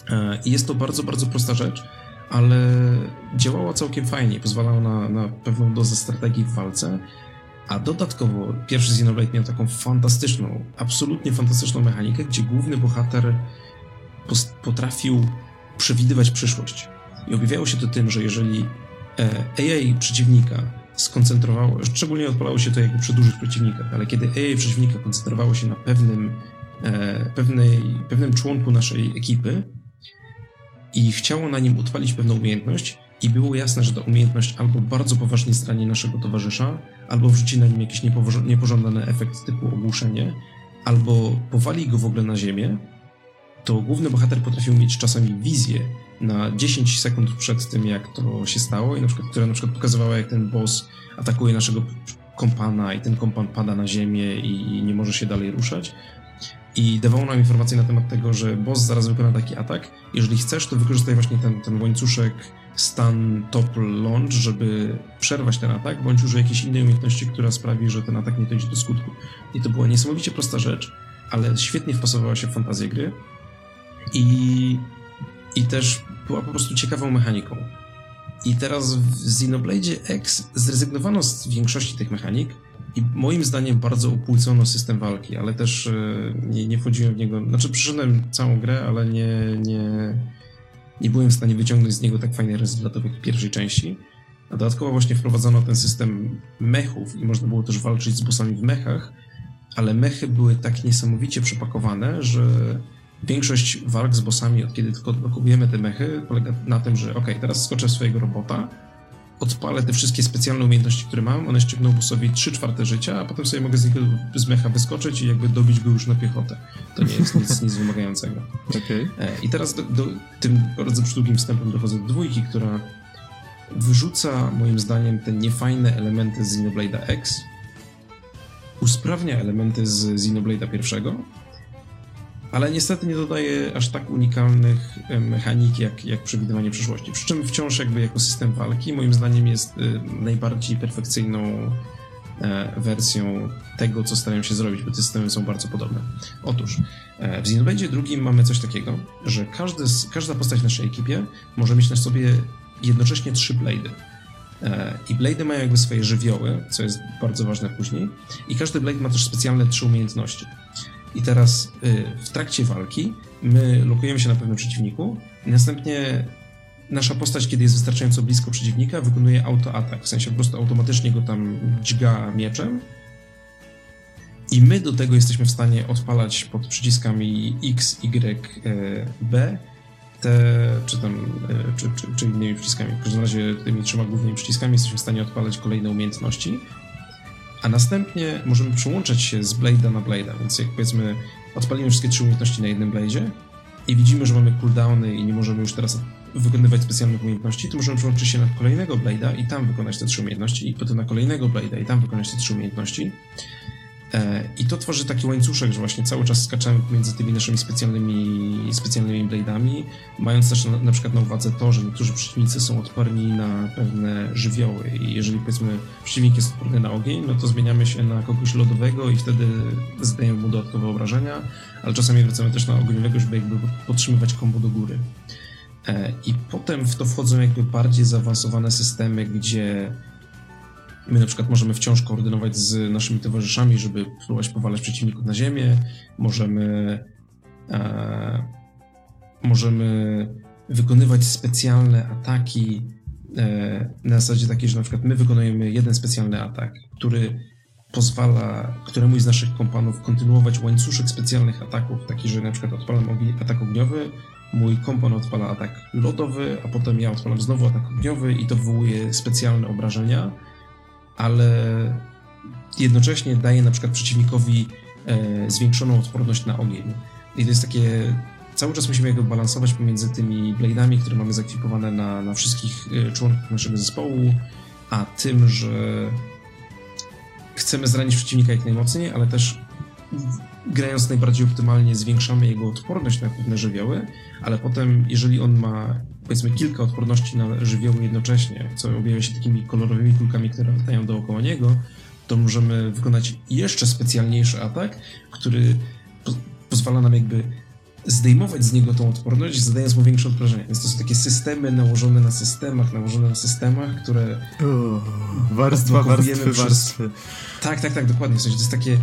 E, I jest to bardzo, bardzo prosta rzecz, ale działała całkiem fajnie, pozwalała na, na pewną dozę strategii w walce, a dodatkowo pierwszy Xenoblade miał taką fantastyczną, absolutnie fantastyczną mechanikę, gdzie główny bohater potrafił przewidywać przyszłość. I objawiało się to tym, że jeżeli e, AI przeciwnika skoncentrowało, szczególnie odpalało się to jakby przy dużych przeciwnikach, ale kiedy AI przeciwnika koncentrowało się na pewnym, e, pewnej, pewnym członku naszej ekipy i chciało na nim utrwalić pewną umiejętność i było jasne, że ta umiejętność albo bardzo poważnie zrani naszego towarzysza, albo wrzuci na nim jakiś niepożądany efekt typu ogłuszenie, albo powali go w ogóle na ziemię, to główny bohater potrafił mieć czasami wizję na 10 sekund przed tym, jak to się stało, i na przykład, która na przykład pokazywała, jak ten boss atakuje naszego kompana i ten kompan pada na ziemię i nie może się dalej ruszać. I dawało nam informacje na temat tego, że boss zaraz wykona taki atak. Jeżeli chcesz, to wykorzystaj właśnie ten, ten łańcuszek stan topple launch, żeby przerwać ten atak, bądź użyj jakiejś innej umiejętności, która sprawi, że ten atak nie dojdzie do skutku. I to była niesamowicie prosta rzecz, ale świetnie wpasowała się w fantazję gry. I, i też była po prostu ciekawą mechaniką. I teraz w Xenoblade X zrezygnowano z większości tych mechanik i moim zdaniem bardzo upłycono system walki, ale też e, nie, nie wchodziłem w niego. Znaczy, przyszedłem całą grę, ale nie, nie, nie byłem w stanie wyciągnąć z niego tak fajnych rezultatów jak w pierwszej części. A dodatkowo właśnie wprowadzono ten system mechów i można było też walczyć z bossami w mechach, ale mechy były tak niesamowicie przepakowane, że Większość walk z bossami, od kiedy tylko odblokujemy te mechy, polega na tym, że ok, teraz skoczę swojego robota, odpalę te wszystkie specjalne umiejętności, które mam, one ściągną bossowi 3 czwarte życia, a potem sobie mogę z, niego, z mecha wyskoczyć i jakby dobić go już na piechotę. To nie jest nic, nic wymagającego. [laughs] Okay. E, I teraz do, do, tym bardzo przydługim wstępem dochodzę do dwójki, która wyrzuca moim zdaniem te niefajne elementy z Xenoblade'a X, usprawnia elementy z Xenoblade'a pierwszego, ale niestety nie dodaje aż tak unikalnych mechanik jak, jak przewidywanie przyszłości. Przy czym wciąż jakby jako system walki moim zdaniem jest y, najbardziej perfekcyjną e, wersją tego, co starają się zrobić, bo te systemy są bardzo podobne. Otóż e, w Xenoblade drugim mamy coś takiego, że każdy, każda postać w naszej ekipie może mieć na sobie jednocześnie trzy blady. E, I blady mają jakby swoje żywioły, co jest bardzo ważne później. I każdy blade ma też specjalne trzy umiejętności. I teraz y, w trakcie walki my lokujemy się na pewnym przeciwniku i następnie nasza postać, kiedy jest wystarczająco blisko przeciwnika, wykonuje autoatak. W sensie po prostu automatycznie go tam dźga mieczem. I my do tego jesteśmy w stanie odpalać pod przyciskami X, Y, e, B te, czy tam, e, czy, czy, czy innymi przyciskami. W każdym razie tymi trzema głównymi przyciskami jesteśmy w stanie odpalać kolejne umiejętności a następnie możemy przyłączać się z Blade'a na Blade'a, więc jak powiedzmy odpalimy wszystkie trzy umiejętności na jednym Blade'zie i widzimy, że mamy cooldowny i nie możemy już teraz wykonywać specjalnych umiejętności, to możemy przyłączyć się na kolejnego Blade'a i tam wykonać te trzy umiejętności i potem na kolejnego Blade'a i tam wykonać te trzy umiejętności. E, I to tworzy taki łańcuszek, że właśnie cały czas skaczemy między tymi naszymi specjalnymi, specjalnymi blade'ami, mając też na, na, przykład na uwadze to, że niektórzy przeciwnicy są odporni na pewne żywioły i jeżeli powiedzmy przeciwnik jest odporny na ogień, no to zmieniamy się na kogoś lodowego i wtedy zadajemy mu dodatkowe obrażenia, ale czasami wracamy też na ogniowego, żeby jakby podtrzymywać kombo do góry. E, I potem w to wchodzą jakby bardziej zaawansowane systemy, gdzie My na przykład możemy wciąż koordynować z naszymi towarzyszami, żeby próbować powalać przeciwników na ziemię. Możemy, e, możemy wykonywać specjalne ataki e, na zasadzie takiej, że na przykład my wykonujemy jeden specjalny atak, który pozwala któremuś z naszych kompanów kontynuować łańcuszek specjalnych ataków, taki, że na przykład odpalam atak ogniowy, mój kompan odpala atak lodowy, a potem ja odpalam znowu atak ogniowy i to wywołuje specjalne obrażenia ale jednocześnie daje na przykład przeciwnikowi e, zwiększoną odporność na ogień. I to jest takie. Cały czas musimy jakby balansować pomiędzy tymi blade'ami, które mamy zakwipowane na, na wszystkich e, członków naszego zespołu, a tym, że chcemy zranić przeciwnika jak najmocniej, ale też grając najbardziej optymalnie zwiększamy jego odporność na pewne żywioły, ale potem jeżeli on ma powiedzmy kilka odporności na żywioły jednocześnie, co objawia się takimi kolorowymi kulkami, które latają dookoła niego, to możemy wykonać jeszcze specjalniejszy atak, który po pozwala nam jakby zdejmować z niego tą odporność, zadając mu większe odprężenie. Więc to są takie systemy nałożone na systemach, nałożone na systemach, które... warstwa, warstwy, przez... warstwy. Tak, tak, tak, dokładnie. W sensie to jest takie...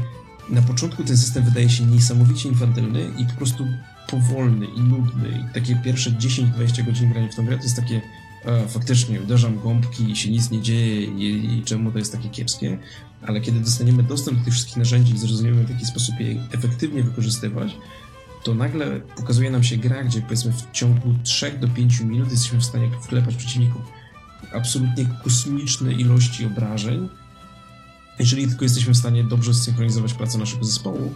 Na początku ten system wydaje się niesamowicie infantylny i po prostu powolny i nudny i takie pierwsze 10-20 godzin grania w tą grę to jest takie e, faktycznie uderzam gąbki i się nic nie dzieje i, i, czemu to jest takie kiepskie, ale kiedy dostaniemy dostęp do tych wszystkich narzędzi i zrozumiemy w jaki sposób je efektywnie wykorzystywać, to nagle pokazuje nam się gra, gdzie powiedzmy w ciągu 3 do 5 minut jesteśmy w stanie wklepać przeciwników absolutnie kosmiczne ilości obrażeń, jeżeli tylko jesteśmy w stanie dobrze zsynchronizować pracę naszego zespołu.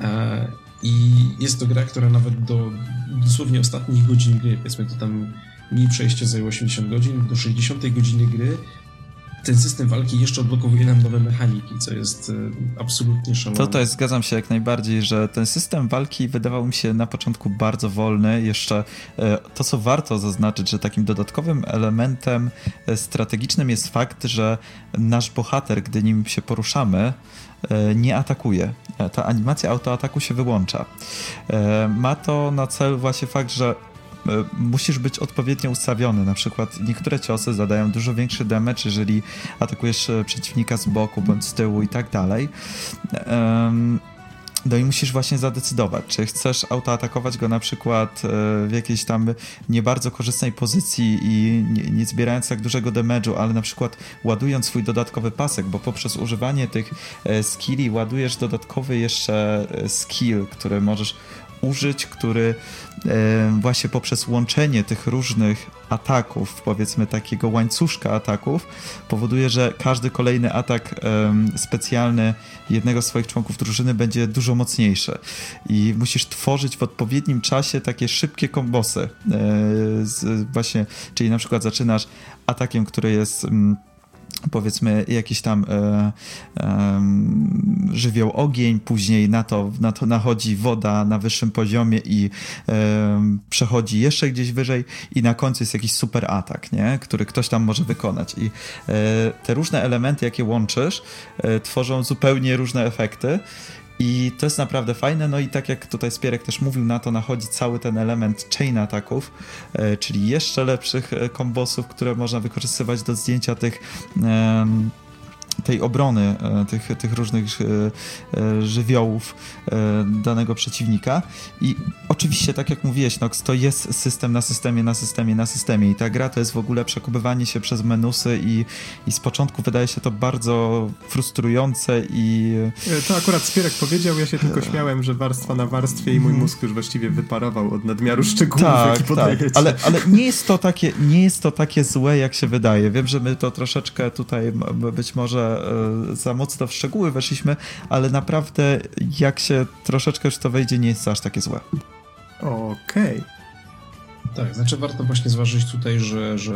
E, i jest to gra, która nawet do dosłownie ostatnich godzin gry, powiedzmy to tam mi przejście zajęło 80 godzin, do 60 godziny gry ten system walki jeszcze odblokowuje nam nowe mechaniki, co jest e, absolutnie szalone. To to jest, zgadzam się jak najbardziej, że ten system walki wydawał mi się na początku bardzo wolny. Jeszcze e, to, co warto zaznaczyć, że takim dodatkowym elementem e, strategicznym jest fakt, że nasz bohater, gdy nim się poruszamy, nie atakuje. Ta animacja autoataku się wyłącza. Ma to na celu właśnie fakt, że E, musisz być odpowiednio ustawiony. Na przykład niektóre ciosy zadają dużo większy damage, jeżeli atakujesz e, przeciwnika z boku bądź z tyłu i tak dalej. No i musisz właśnie zadecydować, czy chcesz autoatakować go na przykład e, w jakiejś tam nie bardzo korzystnej pozycji i nie, nie zbierając tak dużego damage'u, ale na przykład ładując swój dodatkowy pasek, bo poprzez używanie tych skilli ładujesz dodatkowy jeszcze skill, który możesz użyć, który e, właśnie poprzez łączenie tych różnych ataków, powiedzmy takiego łańcuszka ataków, powoduje, że każdy kolejny atak specjalny jednego z swoich członków drużyny będzie dużo mocniejszy. I musisz tworzyć w odpowiednim czasie takie szybkie kombosy. E, właśnie, czyli na przykład zaczynasz atakiem, który jest mm, powiedzmy jakiś tam e, e, żywioł ogień, później na to, na to nachodzi woda na wyższym poziomie i e, przechodzi jeszcze gdzieś wyżej i na końcu jest jakiś super atak, nie? który ktoś tam może wykonać i e, te różne elementy jakie łączysz e, tworzą zupełnie różne efekty i to jest naprawdę fajne, no i tak jak tutaj Spierek też mówił, na to nachodzi cały ten element chain ataków, e, czyli jeszcze lepszych e, kombosów, które można wykorzystywać do zdjęcia tych tej obrony e, tych, tych różnych e, e, żywiołów danego przeciwnika. I oczywiście, tak jak mówiłeś, Nox, to jest system na systemie, na systemie, na systemie. I ta gra to jest w ogóle przekopywanie się przez menusy i, i z początku wydaje się to bardzo frustrujące i... To akurat Spierek powiedział, ja się tylko śmiałem, że warstwa na warstwie i mój mhm. mózg już właściwie wyparował od nadmiaru szczegółów, tak, tak. Ale, ale nie, jest to takie, nie jest to takie złe, jak się wydaje. Wiem, że my to troszeczkę tutaj być może E, za mocno w szczegóły weszliśmy, ale naprawdę jak się troszeczkę już to wejdzie, nie jest to aż takie złe. Okej. Okay. Tak, znaczy warto właśnie zważyć tutaj, że, że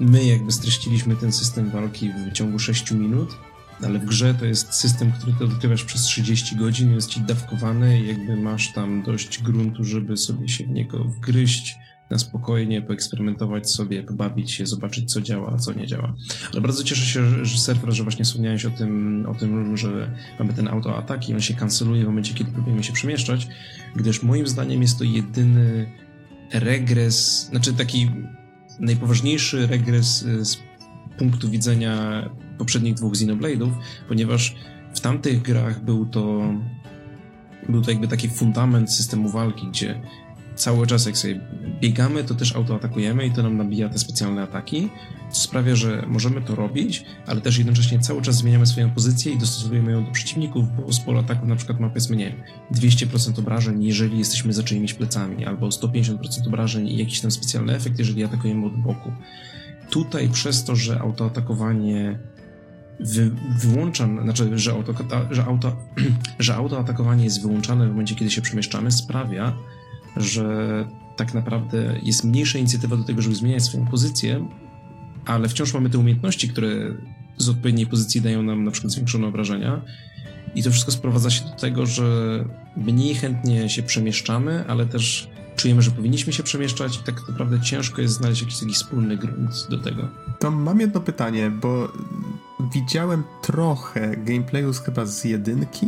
my jakby streściliśmy ten system walki w ciągu 6 minut, ale w grze to jest system, który ty odgrywasz przez 30 godzin, jest ci dawkowany jakby masz tam dość gruntu, żeby sobie się w niego wgryźć na spokojnie, poeksperymentować sobie, pobawić się, zobaczyć co działa, a co nie działa. Ale bardzo cieszę się, że serwer, że właśnie wspomniałeś o tym, o tym, że mamy ten autoatak i on się kanceluje w momencie, kiedy próbujemy się przemieszczać, gdyż moim zdaniem jest to jedyny regres, znaczy taki najpoważniejszy regres y, z punktu widzenia poprzednich dwóch Xenoblade'ów, ponieważ w tamtych grach był to był to jakby taki fundament systemu walki, gdzie cały czas jak sobie biegamy, to też autoatakujemy i to nam nabija te specjalne ataki, co sprawia, że możemy to robić, ale też jednocześnie cały czas zmieniamy swoją pozycję i dostosowujemy ją do przeciwników, bo z pola ataku na przykład ma powiedzmy, nie 200% obrażeń, jeżeli jesteśmy za czyimiś plecami, albo 150% obrażeń i jakiś tam specjalny efekt, jeżeli atakujemy od boku. Tutaj przez to, że autoatakowanie wy, wyłącza, znaczy, że, auto, że, auto, [clears throat] że autoatakowanie jest wyłączane w momencie, kiedy się przemieszczamy, sprawia, że tak naprawdę jest mniejsza inicjatywa do tego, żeby zmieniać swoją pozycję, ale wciąż mamy te umiejętności, które z odpowiedniej pozycji dają nam na przykład zwiększone obrażenia. I to wszystko sprowadza się do tego, że mniej chętnie się przemieszczamy, ale też czujemy, że powinniśmy się przemieszczać i tak naprawdę ciężko jest znaleźć jakiś taki wspólny grunt do tego. To mam jedno pytanie, bo widziałem trochę gameplayu chyba z jedynki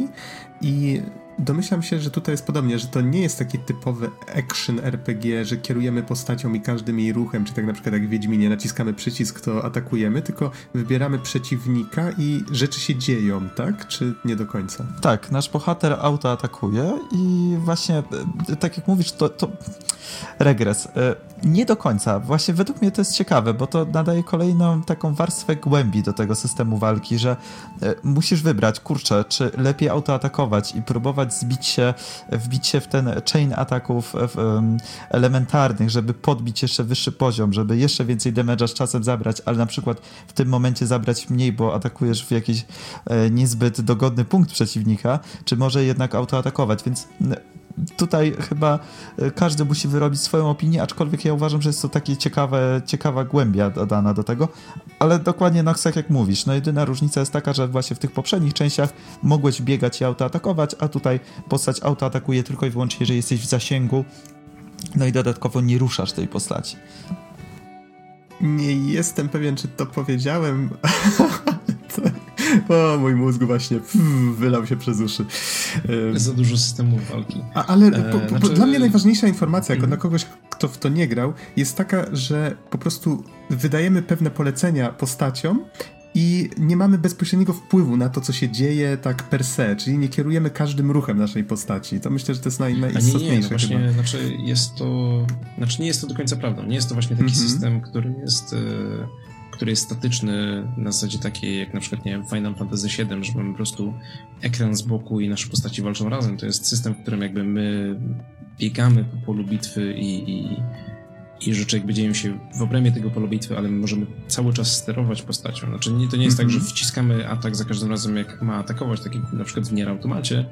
i Domyślam się, że tutaj jest podobnie, że to nie jest taki typowy action RPG, że kierujemy postacią i każdym jej ruchem, czy tak na przykład jak w Wiedźminie naciskamy przycisk, to atakujemy, tylko wybieramy przeciwnika i rzeczy się dzieją, tak? Czy nie do końca? Tak, nasz bohater auto atakuje i właśnie, e, tak jak mówisz, to, to regres. E, nie do końca. Właśnie według mnie to jest ciekawe, bo to nadaje kolejną taką warstwę głębi do tego systemu walki, że e, musisz wybrać, kurczę, czy lepiej autoatakować i próbować zbić się, wbić się w ten chain ataków elementarnych, żeby podbić jeszcze wyższy poziom, żeby jeszcze więcej damage'a z czasem zabrać, ale na przykład w tym momencie zabrać mniej, bo atakujesz w jakiś e, niezbyt dogodny punkt przeciwnika, czy może jednak autoatakować, więc tutaj chyba e, każdy musi wyrobić swoją opinię, aczkolwiek ja uważam, że jest to takie ciekawe, ciekawa głębia dodana do tego, ale dokładnie no, tak jak mówisz, no jedyna różnica jest taka, że właśnie w tych poprzednich częściach mogłeś biegać i autoatakować, a tutaj postać autoatakuje tylko i wyłącznie, jeżeli jesteś w zasięgu, no i dodatkowo nie ruszasz tej postaci. Nie jestem pewien, czy to powiedziałem, [laughs] [laughs] o, mój mózg właśnie wylał się przez uszy. Za dużo systemów walki. A, ale po, po, znaczy... dla mnie najważniejsza informacja, jako dla kogoś, kto w to nie grał, jest taka, że po prostu wydajemy pewne polecenia postaciom i nie mamy bezpośredniego wpływu na to, co się dzieje tak per se, czyli nie kierujemy każdym ruchem naszej postaci. To myślę, że to jest naj, najistotniejsze. nie, nie, no właśnie, chyba. znaczy jest to, znaczy nie jest to do końca prawdą. Nie jest to właśnie taki mm -hmm. system, który jest... E który jest statyczny na zasadzie takiej jak na przykład, nie wiem, Final Fantasy VII, że mamy po prostu ekran z boku i nasze postaci walczą razem. To jest system, w którym jakby my biegamy po polu bitwy i, i, i rzeczy jakby dzieją się w obrębie tego polu bitwy, ale my możemy cały czas sterować postacią. Znaczy nie, to nie jest mm -hmm. tak, że mhm. wciskamy atak za każdym razem, jak ma atakować, tak jak na przykład w Nier Automacie,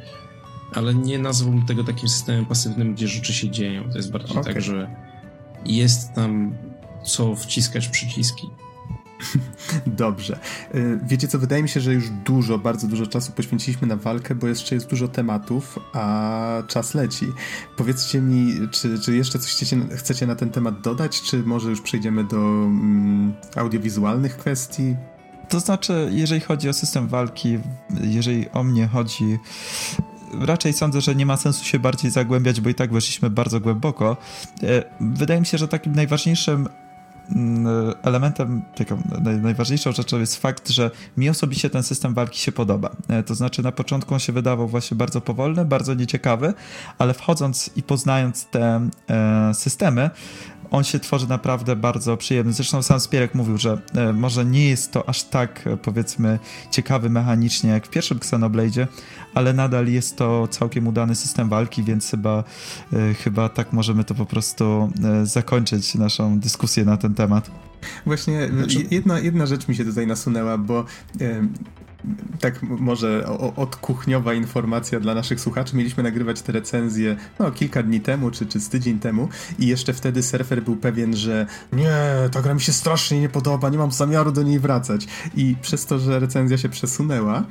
ale nie nazwałbym tego takim systemem pasywnym, gdzie rzeczy się dzieją. To jest bardziej okay. tak, że jest tam co wciskać przyciski. [laughs] Dobrze. Y, wiecie co, wydaje mi się, że już dużo, bardzo dużo czasu poświęciliśmy na walkę, bo jeszcze jest dużo tematów, a czas leci. Powiedzcie mi, czy, czy jeszcze coś chcecie, chcecie na ten temat dodać, czy może już przejdziemy do mm, audiowizualnych kwestii? To znaczy, jeżeli chodzi o system walki, jeżeli o mnie chodzi, raczej sądzę, że nie ma sensu się bardziej zagłębiać, bo i tak weszliśmy bardzo głęboko. Y, wydaje mi się, że takim najważniejszym elementem, taką najważniejszą rzeczą jest fakt, że mi osobiście ten system walki się podoba. E, to znaczy na początku on się wydawał właśnie bardzo powolny, bardzo nieciekawy, ale wchodząc i poznając te e, systemy, on się tworzy naprawdę bardzo przyjemny. Zresztą sam Spierek mówił, że e, może nie jest to aż tak, powiedzmy, ciekawy mechanicznie jak w pierwszym Xenoblade'zie, ale nadal jest to całkiem udany system walki, więc chyba, e, chyba tak możemy to po prostu e, zakończyć naszą dyskusję na ten temat. Właśnie znaczy... jedna, jedna rzecz mi się tutaj nasunęła, bo tak może odkuchniowa informacja dla naszych słuchaczy. Mieliśmy nagrywać te recenzje no, kilka dni temu, czy, czy z tydzień temu i jeszcze wtedy surfer był pewien, że nie, ta gra mi się strasznie nie podoba, nie mam zamiaru do niej wracać. I przez to, że recenzja się przesunęła,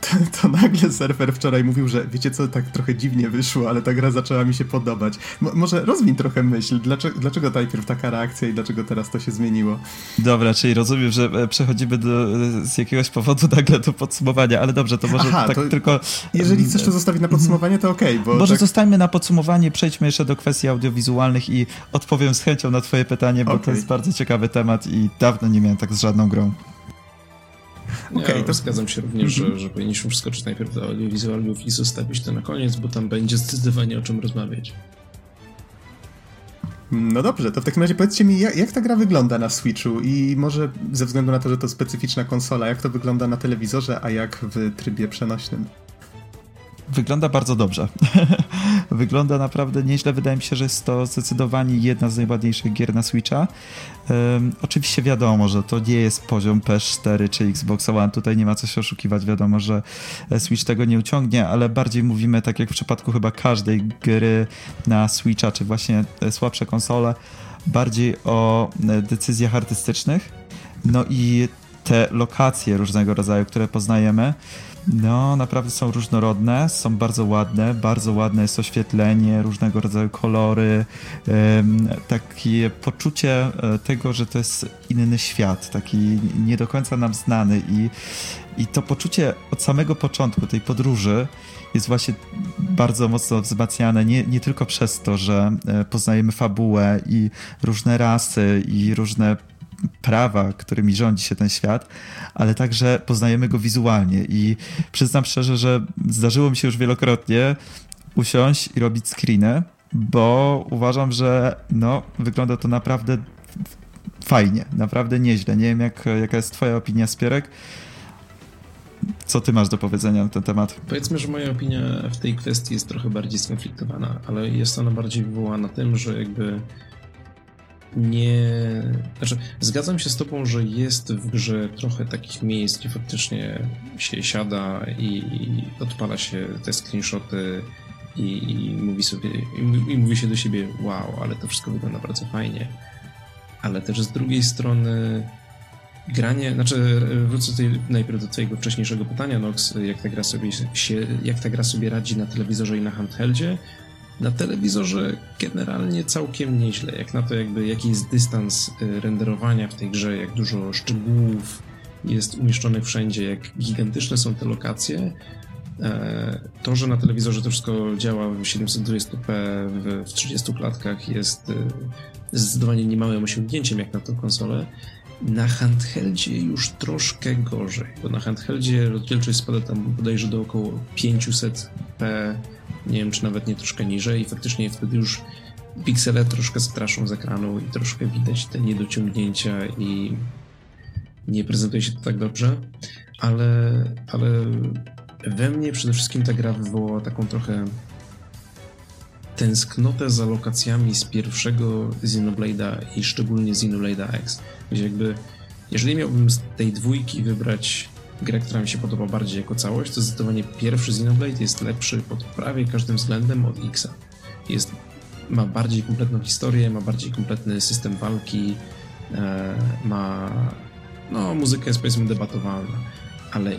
to, to nagle surfer wczoraj mówił, że wiecie co, tak trochę dziwnie wyszło, ale ta gra zaczęła mi się podobać. może rozwiń trochę myśl, dlaczego, dlaczego najpierw taka reakcja i dlaczego teraz to się zmieniło? Dobra, czyli rozumiem, że e, przechodzimy do, z jakiegoś powodu nagle do podsumowania, ale dobrze, to może Aha, tak to tylko... Jeżeli chcesz to zostawić na podsumowanie, to okej, okay, bo... Może tak... zostańmy na podsumowanie, przejdźmy jeszcze do kwestii audiowizualnych i odpowiem z chęcią na twoje pytanie, bo okay. to jest bardzo ciekawy temat i dawno nie miałem tak z żadną grą. Okay, ja to zgadzam się również, że, że powinniśmy przeskoczyć najpierw do audiowizualnych i zostawić to na koniec, bo tam będzie zdecydowanie o czym rozmawiać. No dobrze, to w takim razie powiedzcie mi, jak, jak, ta gra wygląda na Switchu i może ze względu na to, że to specyficzna konsola, jak to wygląda na telewizorze, a jak w trybie przenośnym? Wygląda bardzo dobrze. [laughs] wygląda naprawdę nieźle. Wydaje mi się, że jest to zdecydowanie jedna z najładniejszych gier na Switcha. Um, oczywiście wiadomo, że to nie jest poziom PS4 czy Xbox One. Tutaj nie ma co się oszukiwać. Wiadomo, że Switch tego nie uciągnie, ale bardziej mówimy, tak jak w przypadku chyba każdej gry na Switcha, czy właśnie słabsze konsole, bardziej o decyzjach artystycznych. No i te lokacje różnego rodzaju, które poznajemy, no, naprawdę są różnorodne, są bardzo ładne, bardzo ładne jest oświetlenie, różnego rodzaju kolory, takie poczucie e, tego, że to jest inny świat, taki nie do końca nam znany i, i to poczucie od samego początku tej podróży jest właśnie bardzo mocno wzmacniane nie, nie tylko przez to, że e, poznajemy fabułę i różne rasy i różne prawa, którymi rządzi się ten świat, ale także poznajemy go wizualnie i przyznam szczerze, że zdarzyło mi się już wielokrotnie usiąść i robić screeny, bo uważam, że no, wygląda to naprawdę fajnie, naprawdę nieźle. Nie wiem, jak, jaka jest twoja opinia, Spierek. Co ty masz do powiedzenia na ten temat? Powiedzmy, że moja opinia w tej kwestii jest trochę bardziej skonfliktowana, ale jest ona bardziej wywołana tym, że jakby nie. Znaczy, zgadzam się z Tobą, że jest w grze trochę takich miejsc, gdzie faktycznie się siada i odpala się te screenshoty i, i mówi sobie, i, i mówi się do siebie, wow, ale to wszystko wygląda bardzo fajnie. Ale też z drugiej strony granie, znaczy wrócę tutaj najpierw do twojego wcześniejszego pytania, Nox, jak ta gra sobie się, jak ta gra sobie radzi na telewizorze i na handheldzie, na telewizorze generalnie całkiem nieźle, jak na to jakby jaki jest dystans y, renderowania w tej grze, jak dużo szczegółów jest umieszczonych wszędzie, jak gigantyczne są te lokacje. E, to, że na telewizorze to wszystko działa w 720p w 30 klatkach jest y, zdecydowanie niemałym osiągnięciem jak na tą konsolę. Na handheldzie już troszkę gorzej, bo na handheldzie rozdzielczość spada tam bodajże do około 500p nie wiem, czy nawet nie troszkę niżej i faktycznie wtedy już piksele troszkę straszą z ekranu i troszkę widać te niedociągnięcia i nie prezentuje się to tak dobrze, ale, ale we mnie przede wszystkim ta gra wywołała taką trochę tęsknotę za lokacjami z pierwszego Xenoblade'a i szczególnie Xenoblade'a X, gdzie jakby jeżeli miałbym z tej dwójki wybrać grę, która mi się podoba bardziej jako całość, to zdecydowanie pierwszy Xenoblade jest lepszy pod prawie każdym względem od Xa. Jest, ma bardziej kompletną historię, ma bardziej kompletny system walki, e, ma... no, muzyka jest powiedzmy debatowalna, ale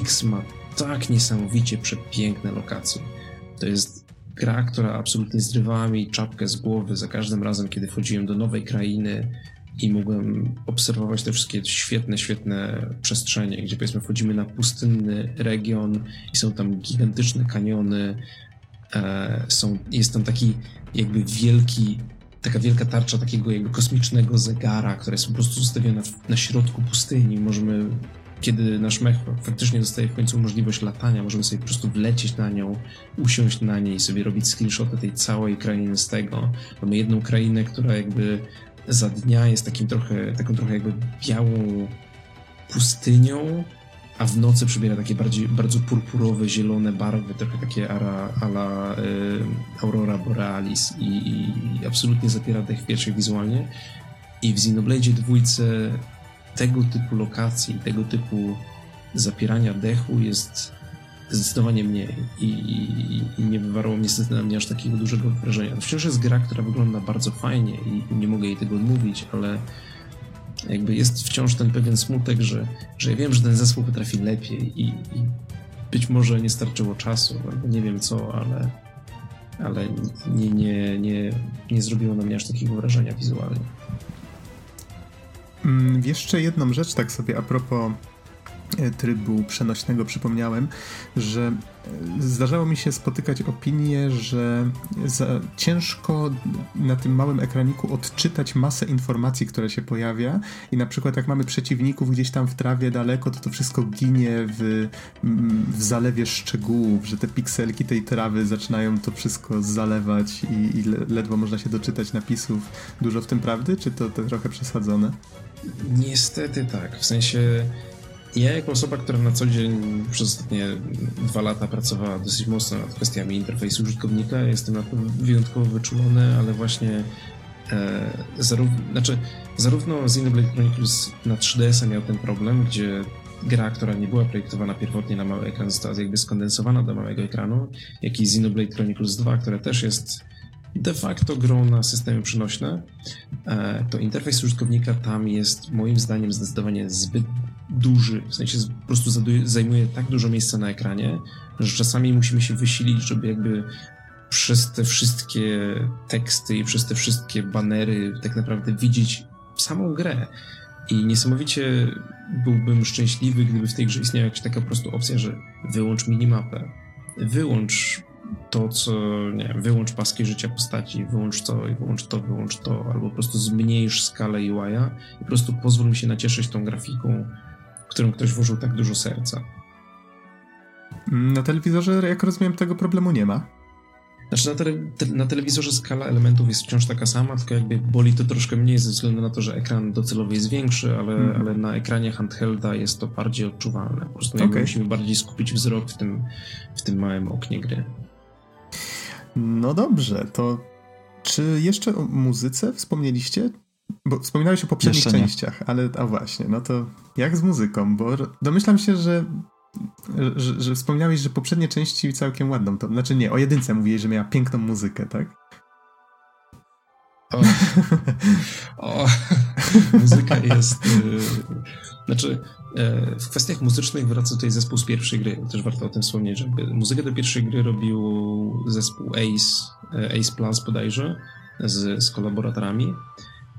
X ma tak niesamowicie przepiękne lokacje. To jest gra, która absolutnie zrywała mi czapkę z głowy za każdym razem, kiedy wchodziłem do nowej krainy, i mogłem obserwować te wszystkie świetne, świetne przestrzenie, gdzie powiedzmy wchodzimy na pustynny region i są tam gigantyczne kaniony, e, są, jest tam taki jakby wielki, taka wielka tarcza takiego jakby kosmicznego zegara, która jest po prostu ustawiona w, na środku pustyni. Możemy, kiedy nasz mech faktycznie dostaje w końcu możliwość latania, możemy sobie po prostu wlecieć na nią, usiąść na niej sobie robić screenshoty tej całej krainy z tego. Mamy jedną krainę, która jakby za dnia jest takim trochę, taką trochę jakby białą pustynią, a w nocy przybiera takie bardziej, bardzo purpurowe, zielone barwy, trochę takie ara, ala y, Aurora Borealis i, i, absolutnie zapiera dech pierwszych wizualnie. I w Xenoblade dwójce tego typu lokacji, tego typu zapierania dechu jest zdecydowanie mniej i, i, i nie wywarło niestety na mnie aż takiego dużego wrażenia. Wciąż jest gra, która wygląda bardzo fajnie i nie mogę jej tego odmówić, ale jakby jest wciąż ten pewien smutek, że, że ja wiem, że ten zespół potrafi lepiej i, i być może nie starczyło czasu, albo nie wiem co, ale, ale nie, nie, nie, nie zrobiło na mnie aż takiego wrażenia wizualnie. Mm, jeszcze jedną rzecz, tak sobie a propos E, trybu przenośnego przypomniałem, że e, zdarzało mi się spotykać opinie, że ciężko na tym małym ekraniku odczytać masę informacji, które się pojawia i na przykład jak mamy przeciwników gdzieś tam w trawie daleko, to to wszystko ginie w, w zalewie szczegółów, że te pikselki tej trawy zaczynają to wszystko zalewać i, i ledwo można się doczytać napisów. Dużo w tym prawdy, czy to, to trochę przesadzone? Niestety tak, w sensie ja jako osoba, która na co dzień przez ostatnie dwa lata pracowała dosyć mocno nad kwestiami interfejsu użytkownika, jestem na to wyjątkowo wyczulony, ale właśnie e, zarówno, znaczy, zarówno Xenoblade Chronicles na 3DS miał ten problem, gdzie gra, która nie była projektowana pierwotnie na mały ekran, została jakby skondensowana do małego ekranu, jak i Xenoblade Chronicles 2, która też jest de facto grą na systemy przenośne, e, to interfejs użytkownika tam jest moim zdaniem zdecydowanie zbyt duży, w sensie po prostu zajmuje tak dużo miejsca na ekranie, że czasami musimy się wysilić, żeby jakby przez te wszystkie teksty i przez te wszystkie banery tak naprawdę widzieć samą grę. I niesamowicie byłbym szczęśliwy, gdyby w tej grze istniała jakaś taka po prostu opcja, że wyłącz minimapę, wyłącz to, co, nie wiem, wyłącz paski życia postaci, wyłącz to i wyłącz to, wyłącz to, albo po prostu zmniejsz skalę UI-a i po prostu pozwól mi się nacieszyć tą grafiką, w którą ktoś włożył tak dużo serca. Na telewizorze, jak rozumiem, tego problemu nie ma. Znaczy na, tele, te, na, telewizorze skala elementów jest wciąż taka sama, tylko jakby boli to troszkę mniej ze względu na to, że ekran docelowy jest większy, ale, mm. ale na ekranie handhelda jest to bardziej odczuwalne. Po prostu okay. musimy bardziej skupić wzrok w tym, w tym małym oknie gry. No dobrze, to czy jeszcze o muzyce wspomnieliście? Bo wspominałeś o poprzednich częściach, ale a właśnie, no to jak z muzyką? Bo domyślam się, że, że, że wspomniałeś, że poprzednie części całkiem ładną to. Znaczy nie, o jedynce mówiłeś, że miała piękną muzykę, tak? O, o [laughs] muzyka jest. Znaczy, E, w kwestiach muzycznych wraca tutaj zespół z pierwszej gry. Też warto o tym wspomnieć, że muzykę do pierwszej gry robił zespół Ace, e, Ace Plus bodajże, z, z kolaboratorami.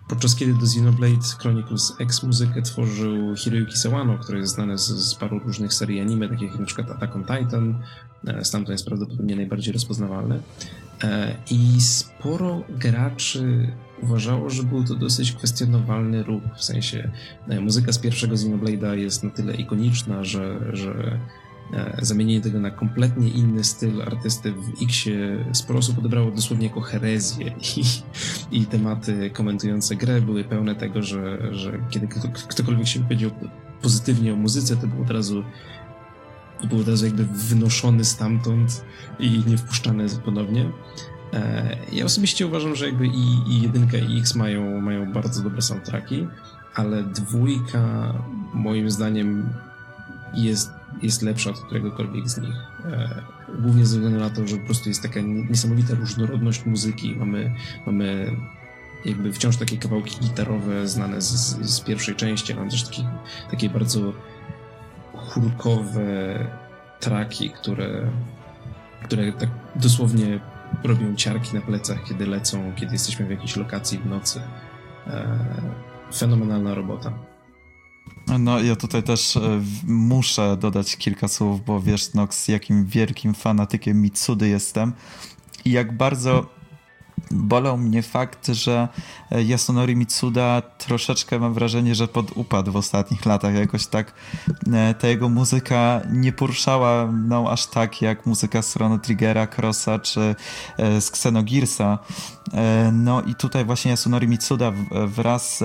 Podczas kiedy do Xenoblade Chronicles X muzykę tworzył Hiroyuki Sawano, który jest znany z, z paru różnych serii anime, takich jak przykład Attack on Titan. E, stamtąd jest prawdopodobnie najbardziej rozpoznawalny. I sporo graczy uważało, że był to dosyć kwestionowalny ruch, w sensie e, muzyka z pierwszego Xenoblade'a jest na tyle ikoniczna, że, że e, zamienienie tego na kompletnie inny styl artysty w Xie sporo osób odebrało dosłownie jako herezję [laughs] i, i tematy komentujące grę były pełne tego, że, że kiedy ktokolwiek się powiedział pozytywnie o muzyce, to był od razu był od razu jakby wynoszony stamtąd i nie wpuszczany ponownie. E, ja osobiście uważam, że jakby i, i jedynka i X mają, mają bardzo dobre soundtracki, ale dwójka moim zdaniem jest, jest lepsza od któregokolwiek z nich. E, głównie ze względu na to, że po prostu jest taka niesamowita różnorodność muzyki. Mamy, mamy jakby wciąż takie kawałki gitarowe znane z, z pierwszej części, ale też takie, takie bardzo chórkowe traki, które, które tak dosłownie robią ciarki na plecach, kiedy lecą, kiedy jesteśmy w jakiejś lokacji w nocy. E, fenomenalna robota. No, ja tutaj też e, muszę dodać kilka słów, bo wiesz, Nox, jakim wielkim fanatykiem Mitsudy jestem i jak bardzo bolał mnie fakt, że e, Yasunori Mitsuda troszeczkę mam wrażenie, że podupadł w ostatnich latach. Jakoś tak e, ta jego muzyka nie poruszała mną aż tak jak muzyka z Chrono Triggera, Crossa czy e, z Xenogirsa. No i tutaj właśnie Yasunori Mitsuda wraz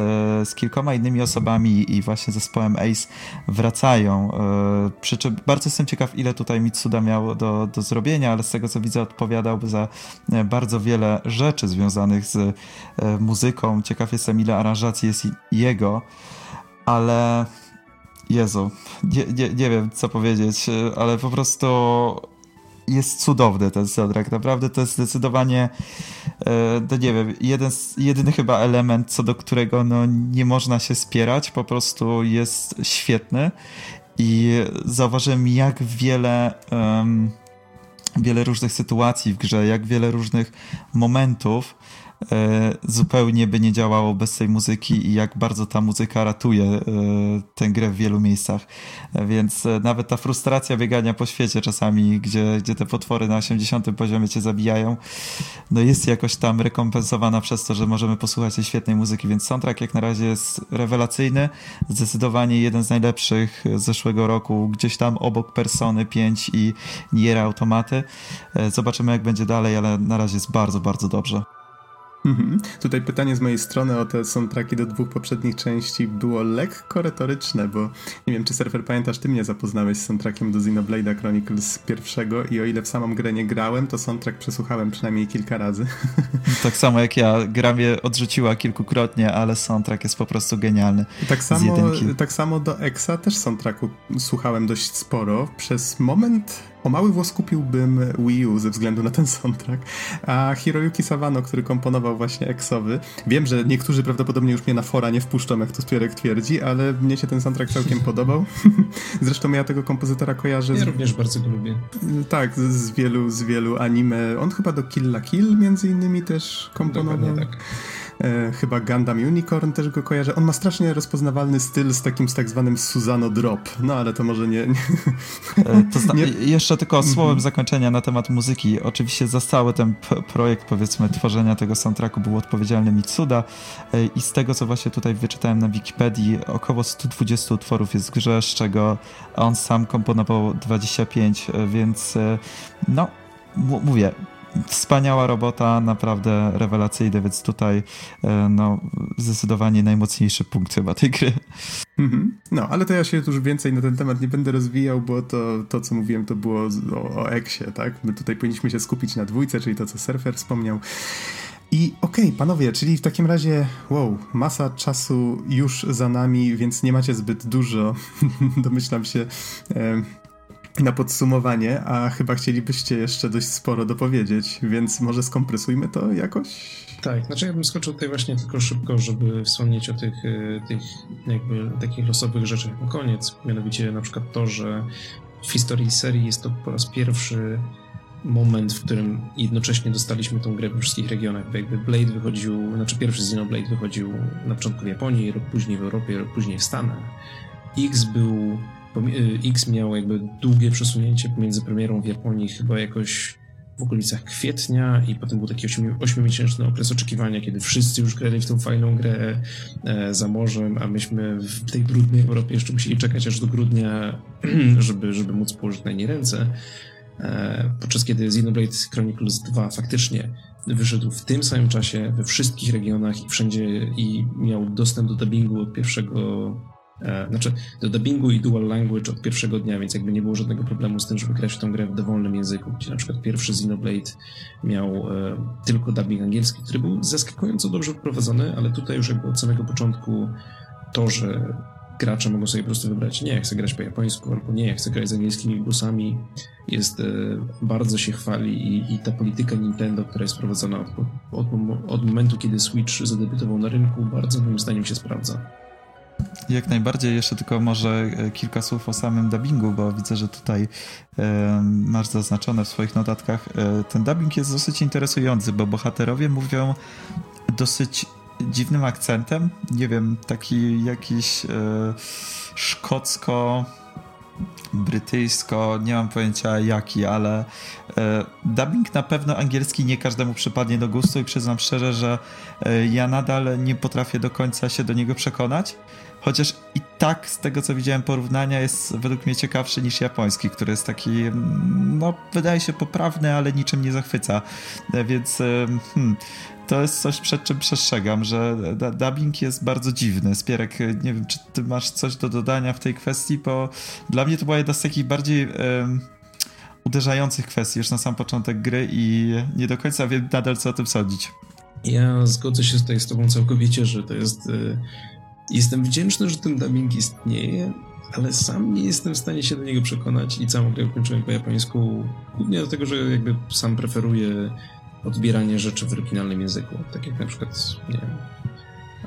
z kilkoma innymi osobami i właśnie zespołem Ace wracają. Przy czym bardzo jestem ciekaw, ile tutaj Mitsuda miał do, do zrobienia, ale z tego co widzę odpowiadałby za bardzo wiele rzeczy rzeczy związanych z e, muzyką. Ciekaw jestem, ile aranżacji jest jego, ale Jezu, nie, nie, nie wiem co powiedzieć, ale po prostu jest cudowny ten soundtrack. Naprawdę to jest zdecydowanie, e, no nie wiem, jeden, jedyny chyba element, co do którego no, nie można się spierać, po prostu jest świetny. I zauważyłem, jak wiele. Um, wiele różnych sytuacji w grze, jak wiele różnych momentów zupełnie by nie działało bez tej muzyki i jak bardzo ta muzyka ratuje e, tę grę w wielu miejscach. E, więc nawet ta frustracja biegania po świecie czasami, gdzie, gdzie te potwory na 80 poziomie cię zabijają, no jest jakoś tam rekompensowana przez to, że możemy posłuchać tej świetnej muzyki, więc soundtrack jak na razie jest rewelacyjny, zdecydowanie jeden z najlepszych z zeszłego roku, gdzieś tam obok Persony 5 i Nier Automaty. Zobaczymy jak będzie dalej, ale na razie jest bardzo, bardzo dobrze. Mhm. Tutaj pytanie z mojej strony o te soundtracki do dwóch poprzednich części było lekko retoryczne, bo nie wiem, czy Surfer pamiętasz, ty mnie zapoznałeś z soundtrackiem do Xenoblade'a Chronicles pierwszego i o ile w samą grę nie grałem, to soundtrack przesłuchałem przynajmniej kilka razy. [laughs] Tak samo jak ja, gra mnie odrzuciła kilkukrotnie, ale soundtrack jest po prostu genialny. Tak samo, tak samo do Exa też soundtracku słuchałem dość sporo. Przez moment o mały włos kupiłbym Wii U ze względu na ten soundtrack, a Hiroyuki Sawano, który komponował właśnie Exowy, wiem, że niektórzy prawdopodobnie już mnie na fora nie wpuszczą, jak to Stwierek twierdzi, ale mnie się ten soundtrack całkiem podobał. [laughs] Zresztą ja tego kompozytora kojarzę. Ja z... również bardzo go lubię. Tak, z, z, wielu, z wielu anime. On chyba do Kill la Kill między innymi też komponował. Dokładnie tak. E, chyba Gundam Unicorn też go kojarzę. On ma strasznie rozpoznawalny styl z takim z tak zwanym Susano Drop, no ale to może nie... nie. E, to nie. Jeszcze tylko słowem mm-hmm. zakończenia na temat muzyki. Oczywiście za cały ten p- projekt, powiedzmy, tworzenia tego soundtracku był odpowiedzialny Mitsuda e, i z tego, co właśnie tutaj wyczytałem na Wikipedii, około 120 utworów jest w grze, z czego on sam komponował 25, więc no, m- mówię, wspaniała robota, naprawdę rewelacyjny, więc tutaj e, no, zdecydowanie najmocniejszy punkt chyba tej gry. Mhm. No, ale to ja się już więcej na ten temat nie będę rozwijał, bo to, to co mówiłem, to było o, o Eksie, tak? My tutaj powinniśmy się skupić na dwójce, czyli to, co Surfer wspomniał. I okej, okay, panowie, czyli w takim razie, wow, masa czasu już za nami, więc nie macie zbyt dużo, [laughs] domyślam się, na podsumowanie, a chyba chcielibyście jeszcze dość sporo dopowiedzieć, więc może skompresujmy to jakoś? Tak, znaczy ja bym skoczył tutaj właśnie tylko szybko, żeby wspomnieć o tych, e, tych jakby takich losowych rzeczach na koniec, mianowicie na przykład to, że w historii serii jest to po raz pierwszy moment, w którym jednocześnie dostaliśmy tą grę we wszystkich regionach, jakby Blade wychodził, znaczy pierwszy Xenoblade wychodził na początku w Japonii, rok później w Europie, rok później w Stanach. X był Y, X miał jakby długie przesunięcie pomiędzy premierą w Japonii chyba jakoś w okolicach kwietnia i potem był taki 8-miesięczny okres oczekiwania, kiedy wszyscy już grali w tą fajną grę e, za morzem, a myśmy w tej brudnej Europie jeszcze musieli czekać aż do grudnia, [clears throat] żeby, żeby móc położyć na nie ręce. E, podczas kiedy Xenoblade Chronicles 2 faktycznie wyszedł w tym samym czasie we wszystkich regionach i wszędzie i miał dostęp do dubbingu od pierwszego znaczy do dubbingu i dual language od pierwszego dnia, więc jakby nie było żadnego problemu z tym, żeby grać w tą grę w dowolnym języku, gdzie na przykład pierwszy Xenoblade miał e, tylko dubbing angielski, który był zaskakująco dobrze wprowadzony, ale tutaj już jakby od samego początku to, że gracze mogą sobie po prostu wybrać nie, chcę grać po japońsku, albo nie, chcę grać z angielskimi głosami, jest, e, bardzo się chwali i, i ta polityka Nintendo, która jest prowadzona od, od, od momentu, kiedy Switch zadebiutował na rynku, bardzo moim zdaniem się sprawdza. Jak najbardziej, jeszcze tylko może e, kilka słów o samym dubbingu, bo widzę, że tutaj e, masz zaznaczone w swoich notatkach. E, ten dubbing jest dosyć interesujący, bo bohaterowie mówią dosyć dziwnym akcentem. Nie wiem, taki jakiś szkocko brytyjsko, nie mam pojęcia jaki, ale dubbing na pewno angielski nie każdemu przypadnie do gustu i przyznam szczerze, że e, ja nadal nie potrafię do końca się do niego przekonać. Chociaż i tak z tego co widziałem porównania jest według mnie ciekawszy niż japoński, który jest taki, mm, no wydaje się poprawny, ale niczym nie zachwyca. E, więc e, hmm, to jest coś przed czym przestrzegam, że dubbing jest bardzo dziwny. Spierek, nie wiem, czy ty masz coś do dodania w tej kwestii, bo dla mnie to była jedna z takich bardziej um, uderzających kwestii już na sam początek gry i nie do końca wiem nadal co o tym sądzić. Ja zgodzę się tutaj z tobą całkowicie, że to jest y, Jestem wdzięczny, że ten dubbing istnieje, ale sam nie jestem w stanie się do niego przekonać i całą grę ukończyłem po japońsku, głównie dlatego, że jakby sam preferuję odbieranie rzeczy w oryginalnym języku, tak jak na przykład, nie wiem,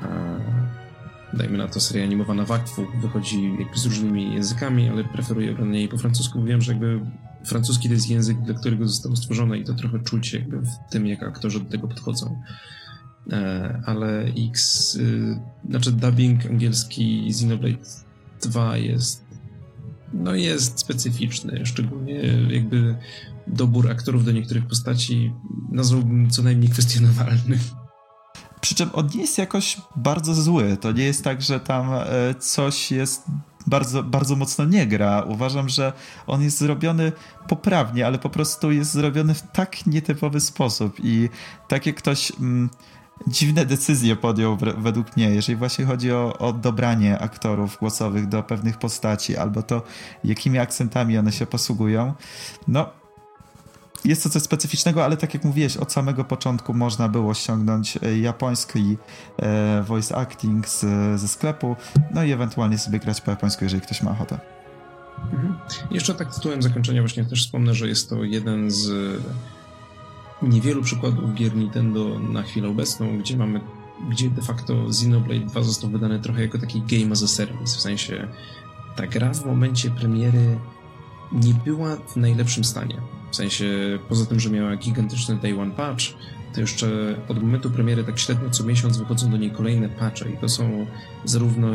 a, dajmy na to seria animowana Wakfu, wychodzi jakby z różnymi językami, ale preferuję oglądanie jej po francusku, wiem, że jakby francuski to jest język, dla którego zostało stworzone i to trochę czuć jakby w tym, jak aktorzy do tego podchodzą. E, ale X, y, znaczy dubbing angielski Xenoblade 2 jest no jest specyficzny, szczególnie jakby dobór aktorów do niektórych postaci nazwałbym co najmniej kwestionowalny. Przy czym on nie jest jakoś bardzo zły. To nie jest tak, że tam e, coś jest bardzo, bardzo mocno nie gra. Uważam, że on jest zrobiony poprawnie, ale po prostu jest zrobiony w tak nietypowy sposób i tak jak ktoś. Mm, dziwne decyzje podjął według mnie, jeżeli właśnie chodzi o, o dobranie aktorów głosowych do pewnych postaci, albo to, jakimi akcentami one się posługują. No, jest to coś specyficznego, ale tak jak mówiłeś, od samego początku można było ściągnąć e, japoński e, voice acting z, ze sklepu, no i ewentualnie sobie grać po japońsku, jeżeli ktoś ma ochotę. Mhm. Jeszcze tak tytułem zakończenia właśnie też wspomnę, że jest to jeden z niewielu przykładów gier Nintendo na chwilę obecną, gdzie mamy, gdzie de facto Xenoblade 2 został wydany trochę jako taki game as a service, w sensie ta gra w momencie premiery nie była w najlepszym stanie. W sensie, poza tym, że miała gigantyczny day one patch, to jeszcze od momentu premiery tak średnio co miesiąc wychodzą do niej kolejne patche i to są zarówno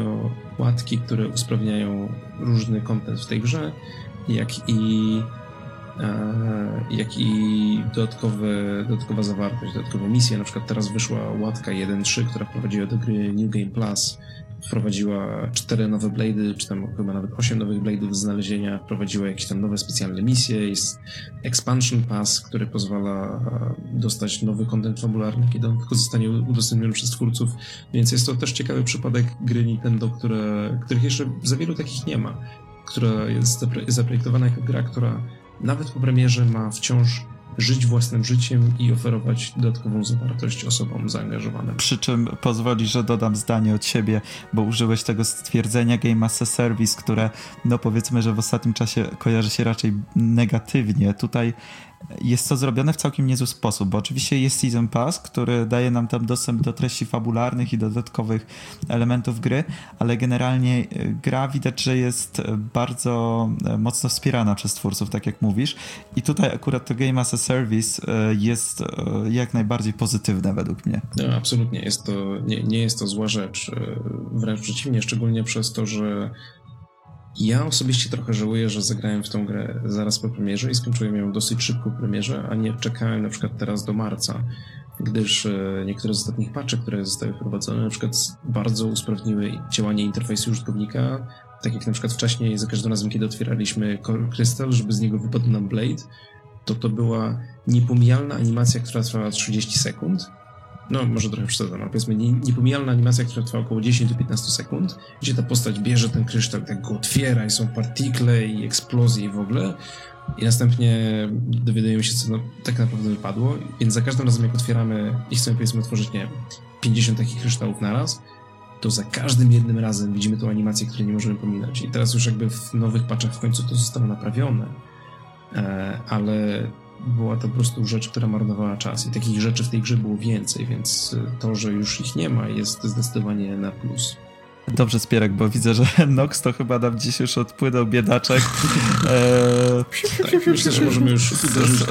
łatki, które usprawniają różny content w tej grze, jak i E, jak i dodatkowe, dodatkowa zawartość, dodatkowe misje. Na przykład teraz wyszła łatka 1.3, która wprowadziła do gry New Game Plus. Wprowadziła cztery nowe blady, czy tam chyba nawet osiem nowych blade'ów do znalezienia. Wprowadziła jakieś tam nowe specjalne misje. Jest Expansion Pass, który pozwala e, dostać nowy content fabularny, kiedy on tylko zostanie udostępniony przez twórców. Więc jest to też ciekawy przypadek gry Nintendo, które, których jeszcze za wielu takich nie ma. Która jest zaprojektowana jako gra, która nawet po premierze ma wciąż żyć własnym życiem i oferować dodatkową zawartość osobom zaangażowanym. Przy czym pozwoli, że dodam zdanie od siebie, bo użyłeś tego stwierdzenia Game as a Service, które no powiedzmy, że w ostatnim czasie kojarzy się raczej negatywnie. Tutaj jest to zrobione w całkiem niezły sposób, bo oczywiście jest Season Pass, który daje nam tam dostęp do treści fabularnych i dodatkowych elementów gry, ale generalnie e, gra widać, że jest e, bardzo e, mocno wspierana przez twórców, tak jak mówisz. I tutaj akurat to Game as a Service jest jak najbardziej pozytywne według mnie. No, absolutnie, jest to, nie, nie jest to zła rzecz. Wręcz przeciwnie, szczególnie przez to, że ja osobiście trochę żałuję, że zagrałem w tą grę zaraz po premierze i skończyłem ją dosyć szybko po premierze, a nie czekałem na przykład teraz do marca, gdyż e, niektóre z ostatnich patchy, które zostały wprowadzone, na przykład bardzo usprawniły działanie interfejsu użytkownika, tak jak na przykład wcześniej, za każdym razem, kiedy otwieraliśmy Core Crystal, żeby z niego wypadł nam Blade, to to była niepomijalna animacja, która trwała 30 sekund, no może trochę przesadzam, ale powiedzmy niepomijalna animacja, która trwa około 10 do 15 sekund, gdzie ta postać bierze ten kryształ, tak go otwiera i są partikle i eksplozje i w ogóle. I następnie dowiadujemy się, co tak naprawdę wypadło, więc za każdym razem jak otwieramy i chcemy powiedzmy otworzyć, nie wiem, 50 takich kryształów naraz, to za każdym jednym razem widzimy tą animację, której nie możemy pominąć. I teraz już jakby w nowych patchach w końcu to zostało naprawione, e, ale była to po prostu rzecz, która marnowała czas i takich rzeczy w tej grze było więcej, więc to, że już ich nie ma jest zdecydowanie na plus. Dobrze, Spierek, bo widzę, że [laughs] Nox to chyba nam dziś już odpłynął biedaczek. Eee... Tak, myślę, że możemy już uderzyć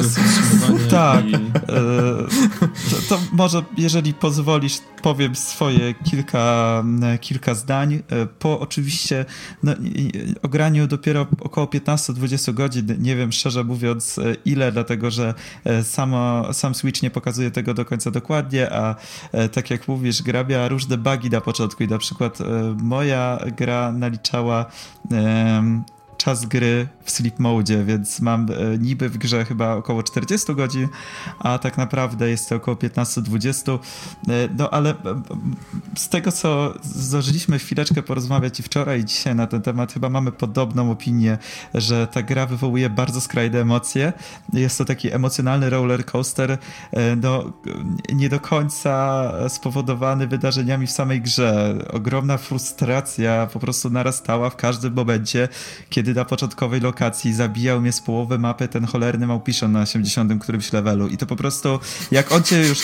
Tak. I... Eee, to, to, może, jeżeli pozwolisz, powiem swoje kilka, kilka zdań. Eee, po oczywiście no, ograniu dopiero około 15-20 godzin, nie wiem szczerze mówiąc e, ile, dlatego że e, samo, sam Switch nie pokazuje tego do końca dokładnie, a e, tak jak mówisz, gra miała różne bugi na początku i na przykład moja gra naliczała czas gry w sleep mode, więc mam e, niby w grze chyba około 40 godzin, a tak naprawdę jest to około 15-20. E, no ale e, z tego, co zdążyliśmy chwileczkę porozmawiać i wczoraj, i dzisiaj na ten temat, chyba mamy podobną opinię, że ta gra wywołuje bardzo skrajne emocje. Jest to taki emocjonalny roller coaster, no nie do końca spowodowany wydarzeniami w samej grze. Ogromna frustracja po prostu narastała w każdym momencie, kiedy na początkowej lokacji zabijał mnie z połowy mapy ten cholerny małpiszon na 80 którymś levelu i to po prostu, jak on cię już,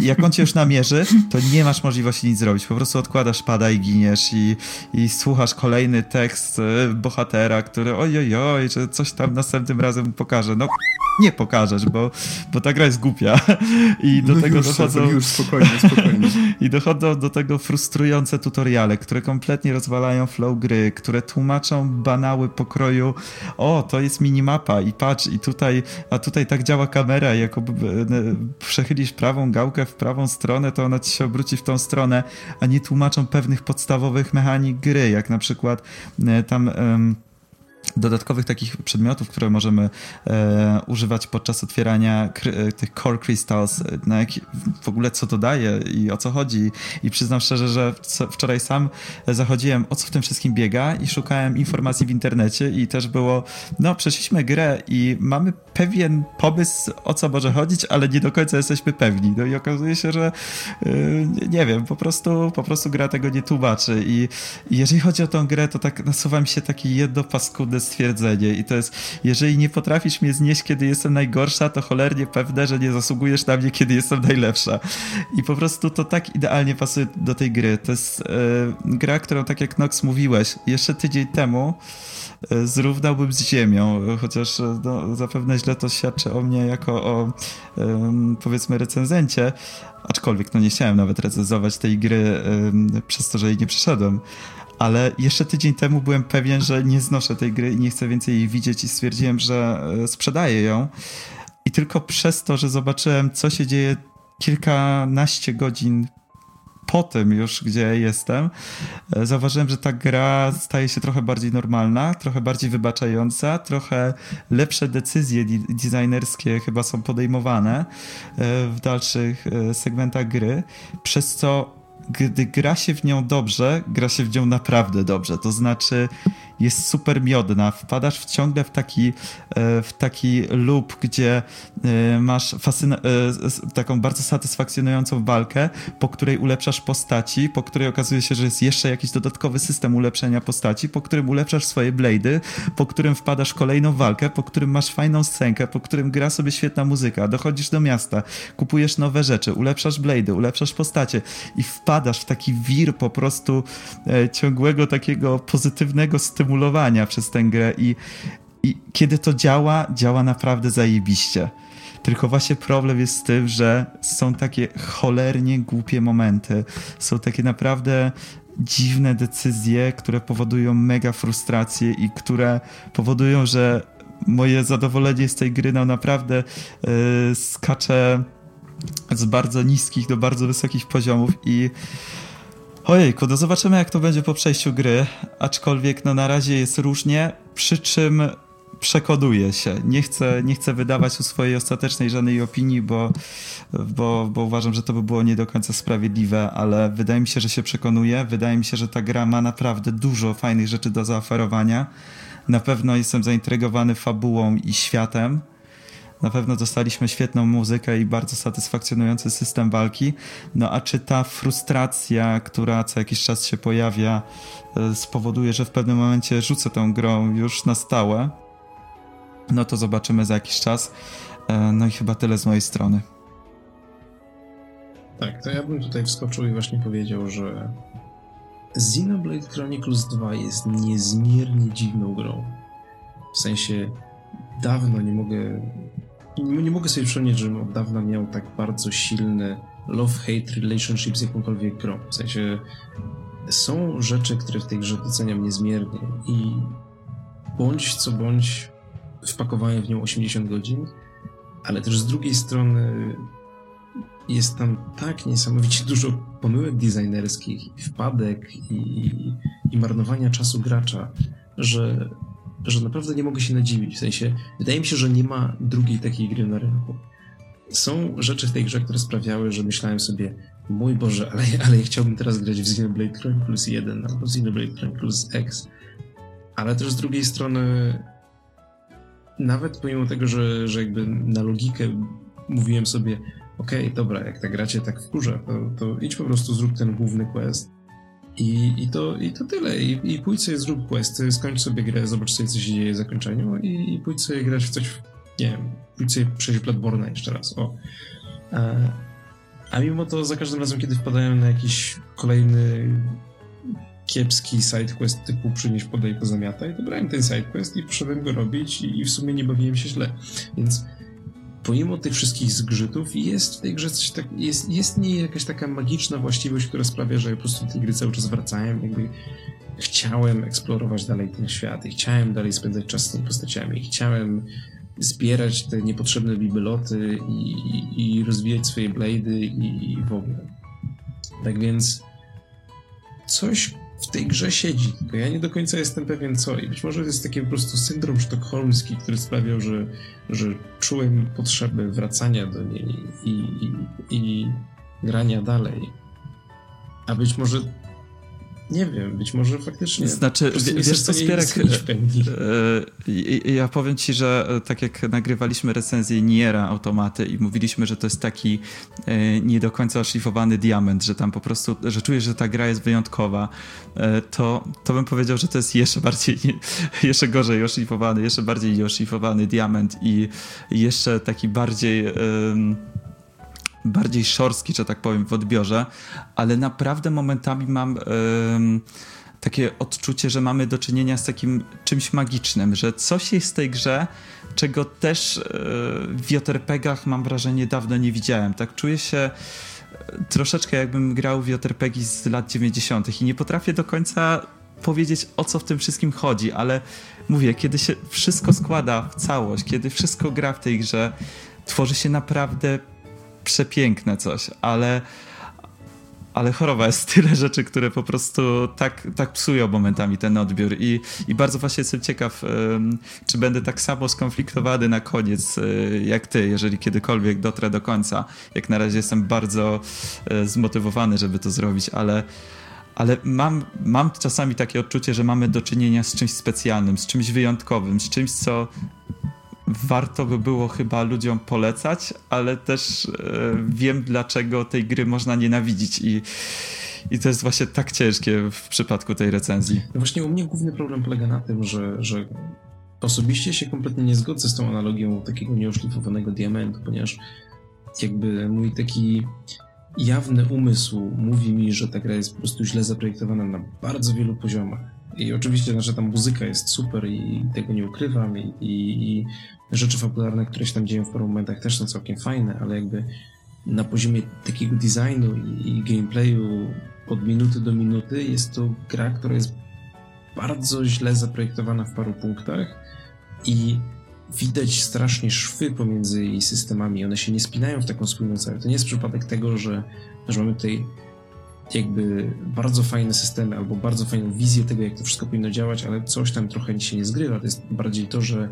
jak on cię już namierzy, to nie masz możliwości nic zrobić, po prostu odkładasz pada i giniesz i, i słuchasz kolejny tekst y, bohatera, który ojojoj, że coś tam następnym razem pokaże. No nie pokażesz, bo, bo ta gra jest głupia. I do no tego już, dochodzą. Już, spokojnie, spokojnie. [laughs] I dochodzą do tego frustrujące tutoriale, które kompletnie rozwalają flow gry, które tłumaczą banały pokroju. O, to jest minimapa i patrz, i tutaj, a tutaj tak działa kamera, jak przechylisz prawą gałkę w prawą stronę, to ona ci się obróci w tą stronę, a nie tłumaczą pewnych podstawowych mechanik gry, jak na przykład e, tam. Dodatkowych takich przedmiotów, które możemy e, używać podczas otwierania e, tych core crystals, na jak, w ogóle co to daje i o co chodzi. I przyznam szczerze, że wczoraj sam zachodziłem, o co w tym wszystkim biega i szukałem informacji w internecie i też było, no przeszliśmy grę i mamy pewien pomysł, o co może chodzić, ale nie do końca jesteśmy pewni. No i okazuje się, że e, nie wiem, po prostu, po prostu gra tego nie tłumaczy i, jeżeli chodzi o tą grę, to tak nasuwa mi się taki jedno paskudne stwierdzenie i to jest, jeżeli nie potrafisz mnie znieść, kiedy jestem najgorsza, to cholernie pewne, że nie zasługujesz na mnie, kiedy jestem najlepsza. I po prostu to tak idealnie pasuje do tej gry. To jest yy, gra, którą tak jak Nox mówiłeś, jeszcze tydzień temu e, zrównałbym z ziemią, chociaż e, no, zapewne źle to świadczy o mnie jako o powiedzmy recenzencie, aczkolwiek no nie chciałem nawet recenzować tej gry przez to, że jej nie przeszedłem ale jeszcze tydzień temu byłem pewien, że nie znoszę tej gry i nie chcę więcej jej widzieć i stwierdziłem, że e, sprzedaję ją. I tylko przez to, że zobaczyłem, co się dzieje kilkanaście godzin po tym już, gdzie jestem, e, zauważyłem, że ta gra staje się trochę bardziej normalna, trochę bardziej wybaczająca, trochę lepsze decyzje designerskie chyba są podejmowane e, w dalszych segmentach gry, przez co gdy gra się w nią dobrze, gra się w nią naprawdę dobrze. To znaczy, jest super miodna. Wpadasz w ciągle w taki, e, w taki loop, gdzie e, masz fascyna- e, taką bardzo satysfakcjonującą walkę, po której ulepszasz postaci, po której okazuje się, że jest jeszcze jakiś dodatkowy system ulepszenia postaci, po którym ulepszasz swoje blady, po którym wpadasz kolejną walkę, po którym masz fajną scenkę, po którym gra sobie świetna muzyka, dochodzisz do miasta, kupujesz nowe rzeczy, ulepszasz blady, ulepszasz postacie i wpadasz w taki wir po prostu ciągłego takiego pozytywnego stymulu stymulowania przez tę grę i, i kiedy to działa, działa naprawdę zajebiście. Tylko właśnie problem jest z tym, że są takie cholernie głupie momenty. Są takie naprawdę dziwne decyzje, które powodują mega frustrację i które powodują, że moje zadowolenie z tej gry no naprawdę yy, skacze z bardzo niskich do bardzo wysokich poziomów i Ojejku, no zobaczymy jak to będzie po przejściu gry, aczkolwiek no na razie jest różnie, przy czym przekonuję się. Nie chcę, nie chcę wydawać u swojej ostatecznej żadnej opinii, bo, bo, bo uważam, że to by było nie do końca sprawiedliwe, ale wydaje mi się, że się przekonuję. Wydaje mi się, że ta gra ma naprawdę dużo fajnych rzeczy do zaoferowania. Na pewno jestem zaintrygowany fabułą i światem. Na pewno dostaliśmy świetną muzykę i bardzo satysfakcjonujący system walki. No a czy ta frustracja, która co jakiś czas się pojawia, e, spowoduje, że w pewnym momencie rzucę tą grą już na stałe? No to zobaczymy za jakiś czas. E, no i chyba tyle z mojej strony. Tak, to ja bym tutaj wskoczył i właśnie powiedział, że Xenoblade Chronicles 2 jest niezmiernie dziwną grą. W sensie dawno nie mogę nie, mogę sobie przypomnieć, żebym od dawna miał tak bardzo silny love-hate relationship z jakąkolwiek grą. W sensie są rzeczy, które w tej grze doceniam niezmiernie i bądź co bądź wpakowałem w nią 80 godzin, ale też z drugiej strony jest tam tak niesamowicie [laughs] dużo pomyłek designerskich, wpadek i, i marnowania czasu gracza, że że naprawdę nie mogę się nadziwić. W sensie, wydaje mi się, że nie ma drugiej takiej gry na rynku. Są rzeczy w tej grze, które sprawiały, że myślałem sobie, mój Boże, ale, [laughs] ale ja chciałbym teraz grać w Xenoblade Chronicles 1 albo Xenoblade Chronicles X. Ale też z drugiej strony, nawet pomimo tego, że, że jakby na logikę mówiłem sobie, okej, okay, dobra, jak ta gracie tak wkurza, to, to idź po prostu zrób ten główny quest. I, i, to, i to tyle. I, I pójdź sobie zrób questy, skończ sobie grę, zobacz sobie, co się dzieje w zakończeniu i, i pójdź sobie grać w coś, nie wiem, pójdź sobie przejść Bloodborne'a jeszcze raz, o. E, a mimo to za każdym razem, kiedy wpadałem na jakiś kolejny kiepski sidequest typu przynieś, podaj, pozamiataj, to brałem ten sidequest i poszedłem go robić i, i w sumie nie bawiłem się źle. Więc pomimo tych wszystkich zgrzytów jest w tej grze coś tak, jest, jest nie jakaś taka magiczna właściwość, która sprawia, że po prostu tej gry cały czas wracałem, jakby chciałem eksplorować dalej ten świat i chciałem dalej spędzać czas z tymi postaciami, chciałem zbierać te niepotrzebne bibeloty i, i, i rozwijać swoje blady i, i w ogóle. Tak więc coś w tej grze siedzi, tylko ja nie do końca jestem pewien co i być może to jest taki po prostu syndrom sztokholmski, który sprawiał, że, że czułem potrzebę wracania do niej i, i, i grania dalej. A być może nie wiem, być może faktycznie. Znaczy, wiesz co, Spierek, e, ja powiem ci, że e, tak jak nagrywaliśmy recenzję Niera Automaty i mówiliśmy, że to jest taki e, nie do końca oszlifowany diament, że tam po prostu, że czujesz, że ta gra jest wyjątkowa, to, to bym powiedział, że to jest jeszcze bardziej, [laughs] jeszcze gorzej oszlifowany, jeszcze bardziej nieoszlifowany diament i jeszcze taki bardziej bardziej szorstki, że tak powiem, w odbiorze, ale naprawdę momentami mam takie odczucie, że mamy do czynienia z takim czymś magicznym, że coś jest w tej grze, czego też yy, w JRPG-ach mam wrażenie dawno nie widziałem. Tak czuję się e, troszeczkę jakbym grał w JRPG z lat 90. i nie potrafię do końca powiedzieć o co w tym wszystkim chodzi, ale mówię, kiedy się wszystko składa w całość, kiedy wszystko gra w tej grze, tworzy się naprawdę przepiękne coś, ale ale choroba jest tyle rzeczy, które po prostu tak, tak psują momentami ten odbiór i, i bardzo właśnie jestem ciekaw, czy będę tak samo skonfliktowany na koniec y, jak ty, jeżeli kiedykolwiek dotrę do końca. Jak na razie jestem bardzo y, zmotywowany, żeby to zrobić, ale ale mam, mam czasami takie odczucie, że mamy do czynienia z czymś specjalnym, z czymś wyjątkowym, z czymś, co warto by było chyba ludziom polecać, ale też e, wiem, dlaczego tej gry można nienawidzić i, i to jest właśnie tak ciężkie w przypadku tej recenzji. Właśnie u mnie główny problem polega na tym, że, że osobiście się kompletnie nie zgodzę z tą analogią takiego nieoszlifowanego diamentu, ponieważ jakby mój taki jawny umysł mówi mi, że ta gra jest po prostu źle zaprojektowana na bardzo wielu poziomach. I oczywiście, znaczy ta muzyka jest super i tego nie ukrywam i, i, i rzeczy fabularne, które się tam dzieją w paru momentach też są całkiem fajne, ale jakby na poziomie takiego designu i, i gameplayu od minuty do minuty jest to gra, która jest bardzo źle zaprojektowana w paru punktach i widać strasznie szwy pomiędzy jej systemami. One się nie spinają w taką spójną całość. To nie jest przypadek tego, że, że mamy tutaj jakby bardzo fajne systemy albo bardzo fajną wizję tego, jak to wszystko powinno działać, ale coś tam trochę się nie zgrywa. To jest bardziej to, że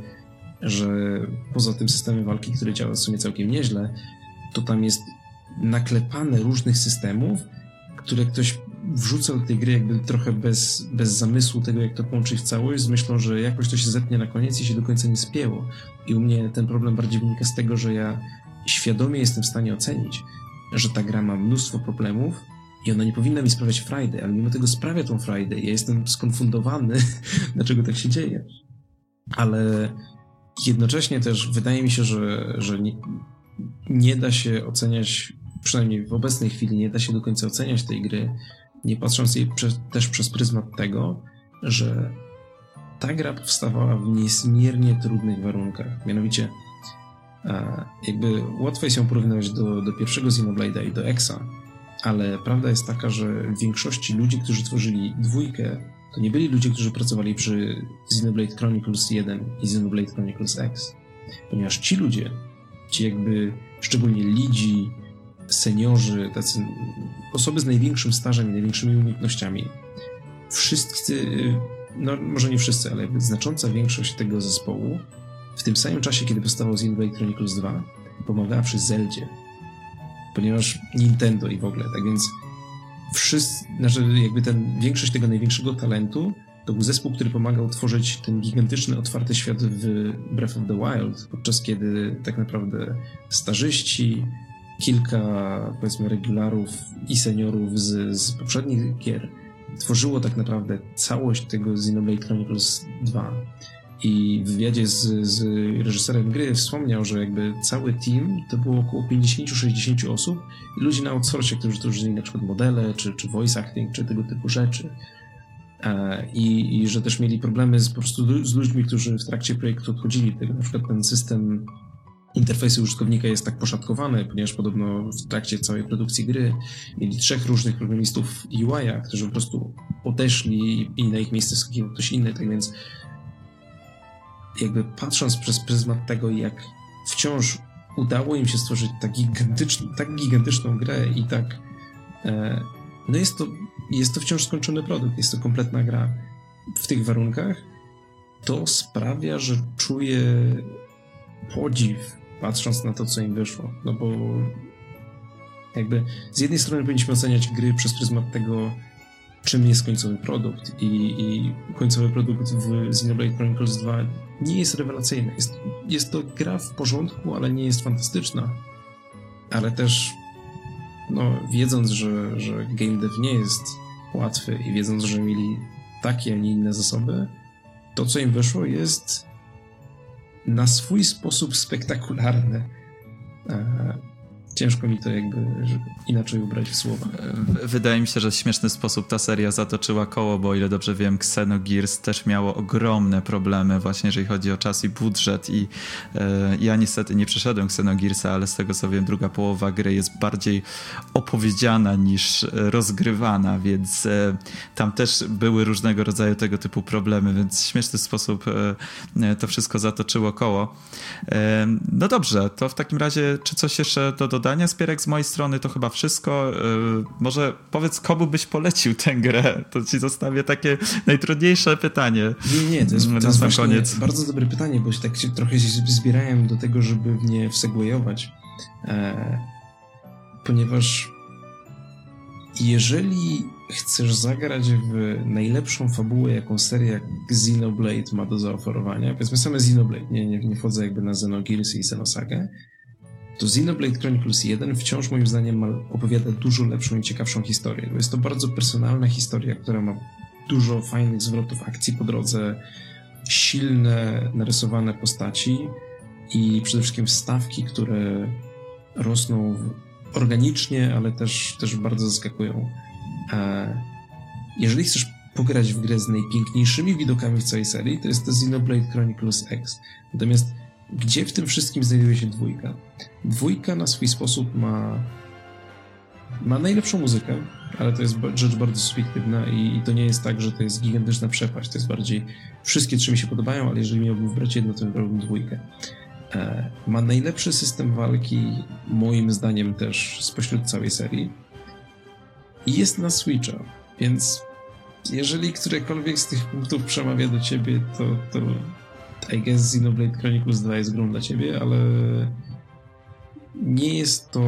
że poza tym systemem walki, który działa w sumie całkiem nieźle, to tam jest naklepane różnych systemów, które ktoś wrzuca do tej gry jakby trochę bez, bez zamysłu tego, jak to połączyć w całość, z myślą, że jakoś to się zetnie na koniec i się do końca nie spięło. I u mnie ten problem bardziej wynika z tego, że ja świadomie jestem w stanie ocenić, że ta gra ma mnóstwo problemów i ona nie powinna mi sprawiać frajdy, ale mimo tego sprawia tą frajdę. Ja jestem skonfundowany, [laughs] dlaczego tak się dzieje. Ale Jednocześnie też wydaje mi się, że, że nie, nie da się oceniać, przynajmniej w obecnej chwili, nie da się do końca oceniać tej gry, nie patrząc jej prze, też przez pryzmat tego, że ta gra powstawała w niezmiernie trudnych warunkach. Mianowicie, jakby łatwo jest ją porównywać do, do pierwszego Xenoblade'a i do Exa, ale prawda jest taka, że w większości ludzi, którzy tworzyli dwójkę, to nie byli ludzie, którzy pracowali przy Xenoblade Chronicles 1 i Xenoblade Chronicles X. Ponieważ ci ludzie, ci jakby szczególnie lidzi, seniorzy, tacy osoby z największym stażem i największymi umiejętnościami, wszyscy no może nie wszyscy, ale znacząca większość tego zespołu w tym samym czasie, kiedy powstawał Xenoblade Chronicles 2, pomagała przy Zeldzie. Ponieważ Nintendo i w ogóle, tak więc wszyscy, znaczy jakby ten, większość tego największego talentu to był zespół, który pomagał tworzyć ten gigantyczny, otwarty świat w Breath of the Wild, podczas kiedy tak naprawdę starzyści, kilka powiedzmy regularów i seniorów z, z poprzednich gier tworzyło tak naprawdę całość tego Xenoblade Chronicles 2. I w wywiadzie z, z reżyserem gry wspomniał, że jakby cały team to było około 50-60 osób i ludzi na outsourcie, którzy tworzyli na przykład modele, czy, czy voice acting, czy tego typu rzeczy. E, I, I, że też mieli problemy z, po prostu z ludźmi, którzy w trakcie projektu odchodzili. Na przykład ten system interfejsu użytkownika jest tak poszatkowany, ponieważ podobno w trakcie całej produkcji gry mieli trzech różnych programistów UI, którzy po prostu odeszli i na ich miejsce skakiwał ktoś inny, tak więc jakby patrząc przez pryzmat tego, jak wciąż udało im się stworzyć tak, gigantyczną, tak gigantyczną grę i tak e, no jest to, jest to wciąż skończony produkt, jest to kompletna gra w tych warunkach, to sprawia, że czuję podziw patrząc na to, co im wyszło. No bo jakby z jednej strony powinniśmy oceniać gry przez pryzmat tego, czym jest końcowy produkt i, i końcowy produkt w Xenoblade Chronicles 2 nie jest rewelacyjny. Jest, jest to gra w porządku, ale nie jest fantastyczna. Ale też no, wiedząc, że, że game dev nie jest łatwy i wiedząc, że mieli takie, a nie inne zasoby, to co im wyszło jest na swój sposób spektakularne. E, ciężko mi to jakby inaczej ubrać w słowa. Wydaje mi się, że w śmieszny sposób ta seria zatoczyła koło, bo o ile dobrze wiem, Xenogears też miało ogromne problemy właśnie jeżeli chodzi o czas i budżet i e, ja niestety nie przeszedłem Xenogearsa, ale z tego co wiem, druga połowa gry jest bardziej opowiedziana niż rozgrywana, więc e, tam też były różnego rodzaju tego typu problemy, więc w śmieszny sposób e, to wszystko zatoczyło koło. E, no dobrze, to w takim razie, czy coś jeszcze do dodania? Dodania, Spierek, z mojej strony to chyba wszystko. Yy, może powiedz, komu byś polecił tę grę? To ci zostawię takie najtrudniejsze pytanie. Nie, nie, to jest, to jest właśnie koniec. bardzo dobre pytanie, bo się tak się trochę zbierałem do tego, żeby w nie. E, ponieważ jeżeli chcesz zagrać w najlepszą fabułę, jaką seria Xenoblade ma do zaoferowania, powiedzmy same Xenoblade, nie, nie, nie wchodzę jakby na Xenogears i Xenosaga, to Xenoblade Chronicles 1 wciąż moim zdaniem opowiada dużo lepszą i ciekawszą historię. Jest to bardzo personalna historia, która ma dużo fajnych zwrotów akcji po drodze, silne, narysowane postaci i przede wszystkim wstawki, które rosną organicznie, ale też, też bardzo zaskakują. Jeżeli chcesz pograć w grę z najpiękniejszymi widokami w całej serii, to jest to Xenoblade Chronicles X. Natomiast gdzie w tym wszystkim znajduje się dwójka? Dwójka na swój sposób ma ma najlepszą muzykę, ale to jest rzecz bardzo subiektywna i, to nie jest tak, że to jest gigantyczna przepaść. To jest bardziej wszystkie trzy mi się podobają, ale jeżeli miałbym wybrać jedno, to wybrałbym dwójkę. E, ma najlepszy system walki, moim zdaniem też spośród całej serii. I jest na Switcha, więc jeżeli którekolwiek z tych punktów przemawia do ciebie, to, to i guess Xenoblade Chronicles 2 jest grą dla ciebie, ale nie jest to...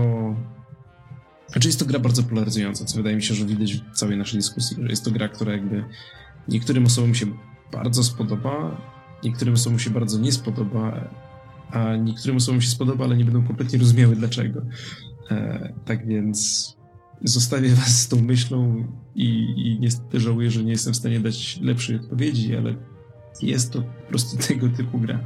Znaczy jest to gra bardzo polaryzująca, co wydaje mi się, że widać w całej naszej dyskusji, że jest to gra, która jakby niektórym osobom się bardzo spodoba, niektórym osobom się bardzo nie spodoba, a niektórym osobom się spodoba, ale nie będą kompletnie rozumiały dlaczego. E, tak więc zostawię was z tą myślą i, i niestety żałuję, że nie jestem w stanie dać lepszej odpowiedzi, ale jest to po prostu [laughs] tego typu gra.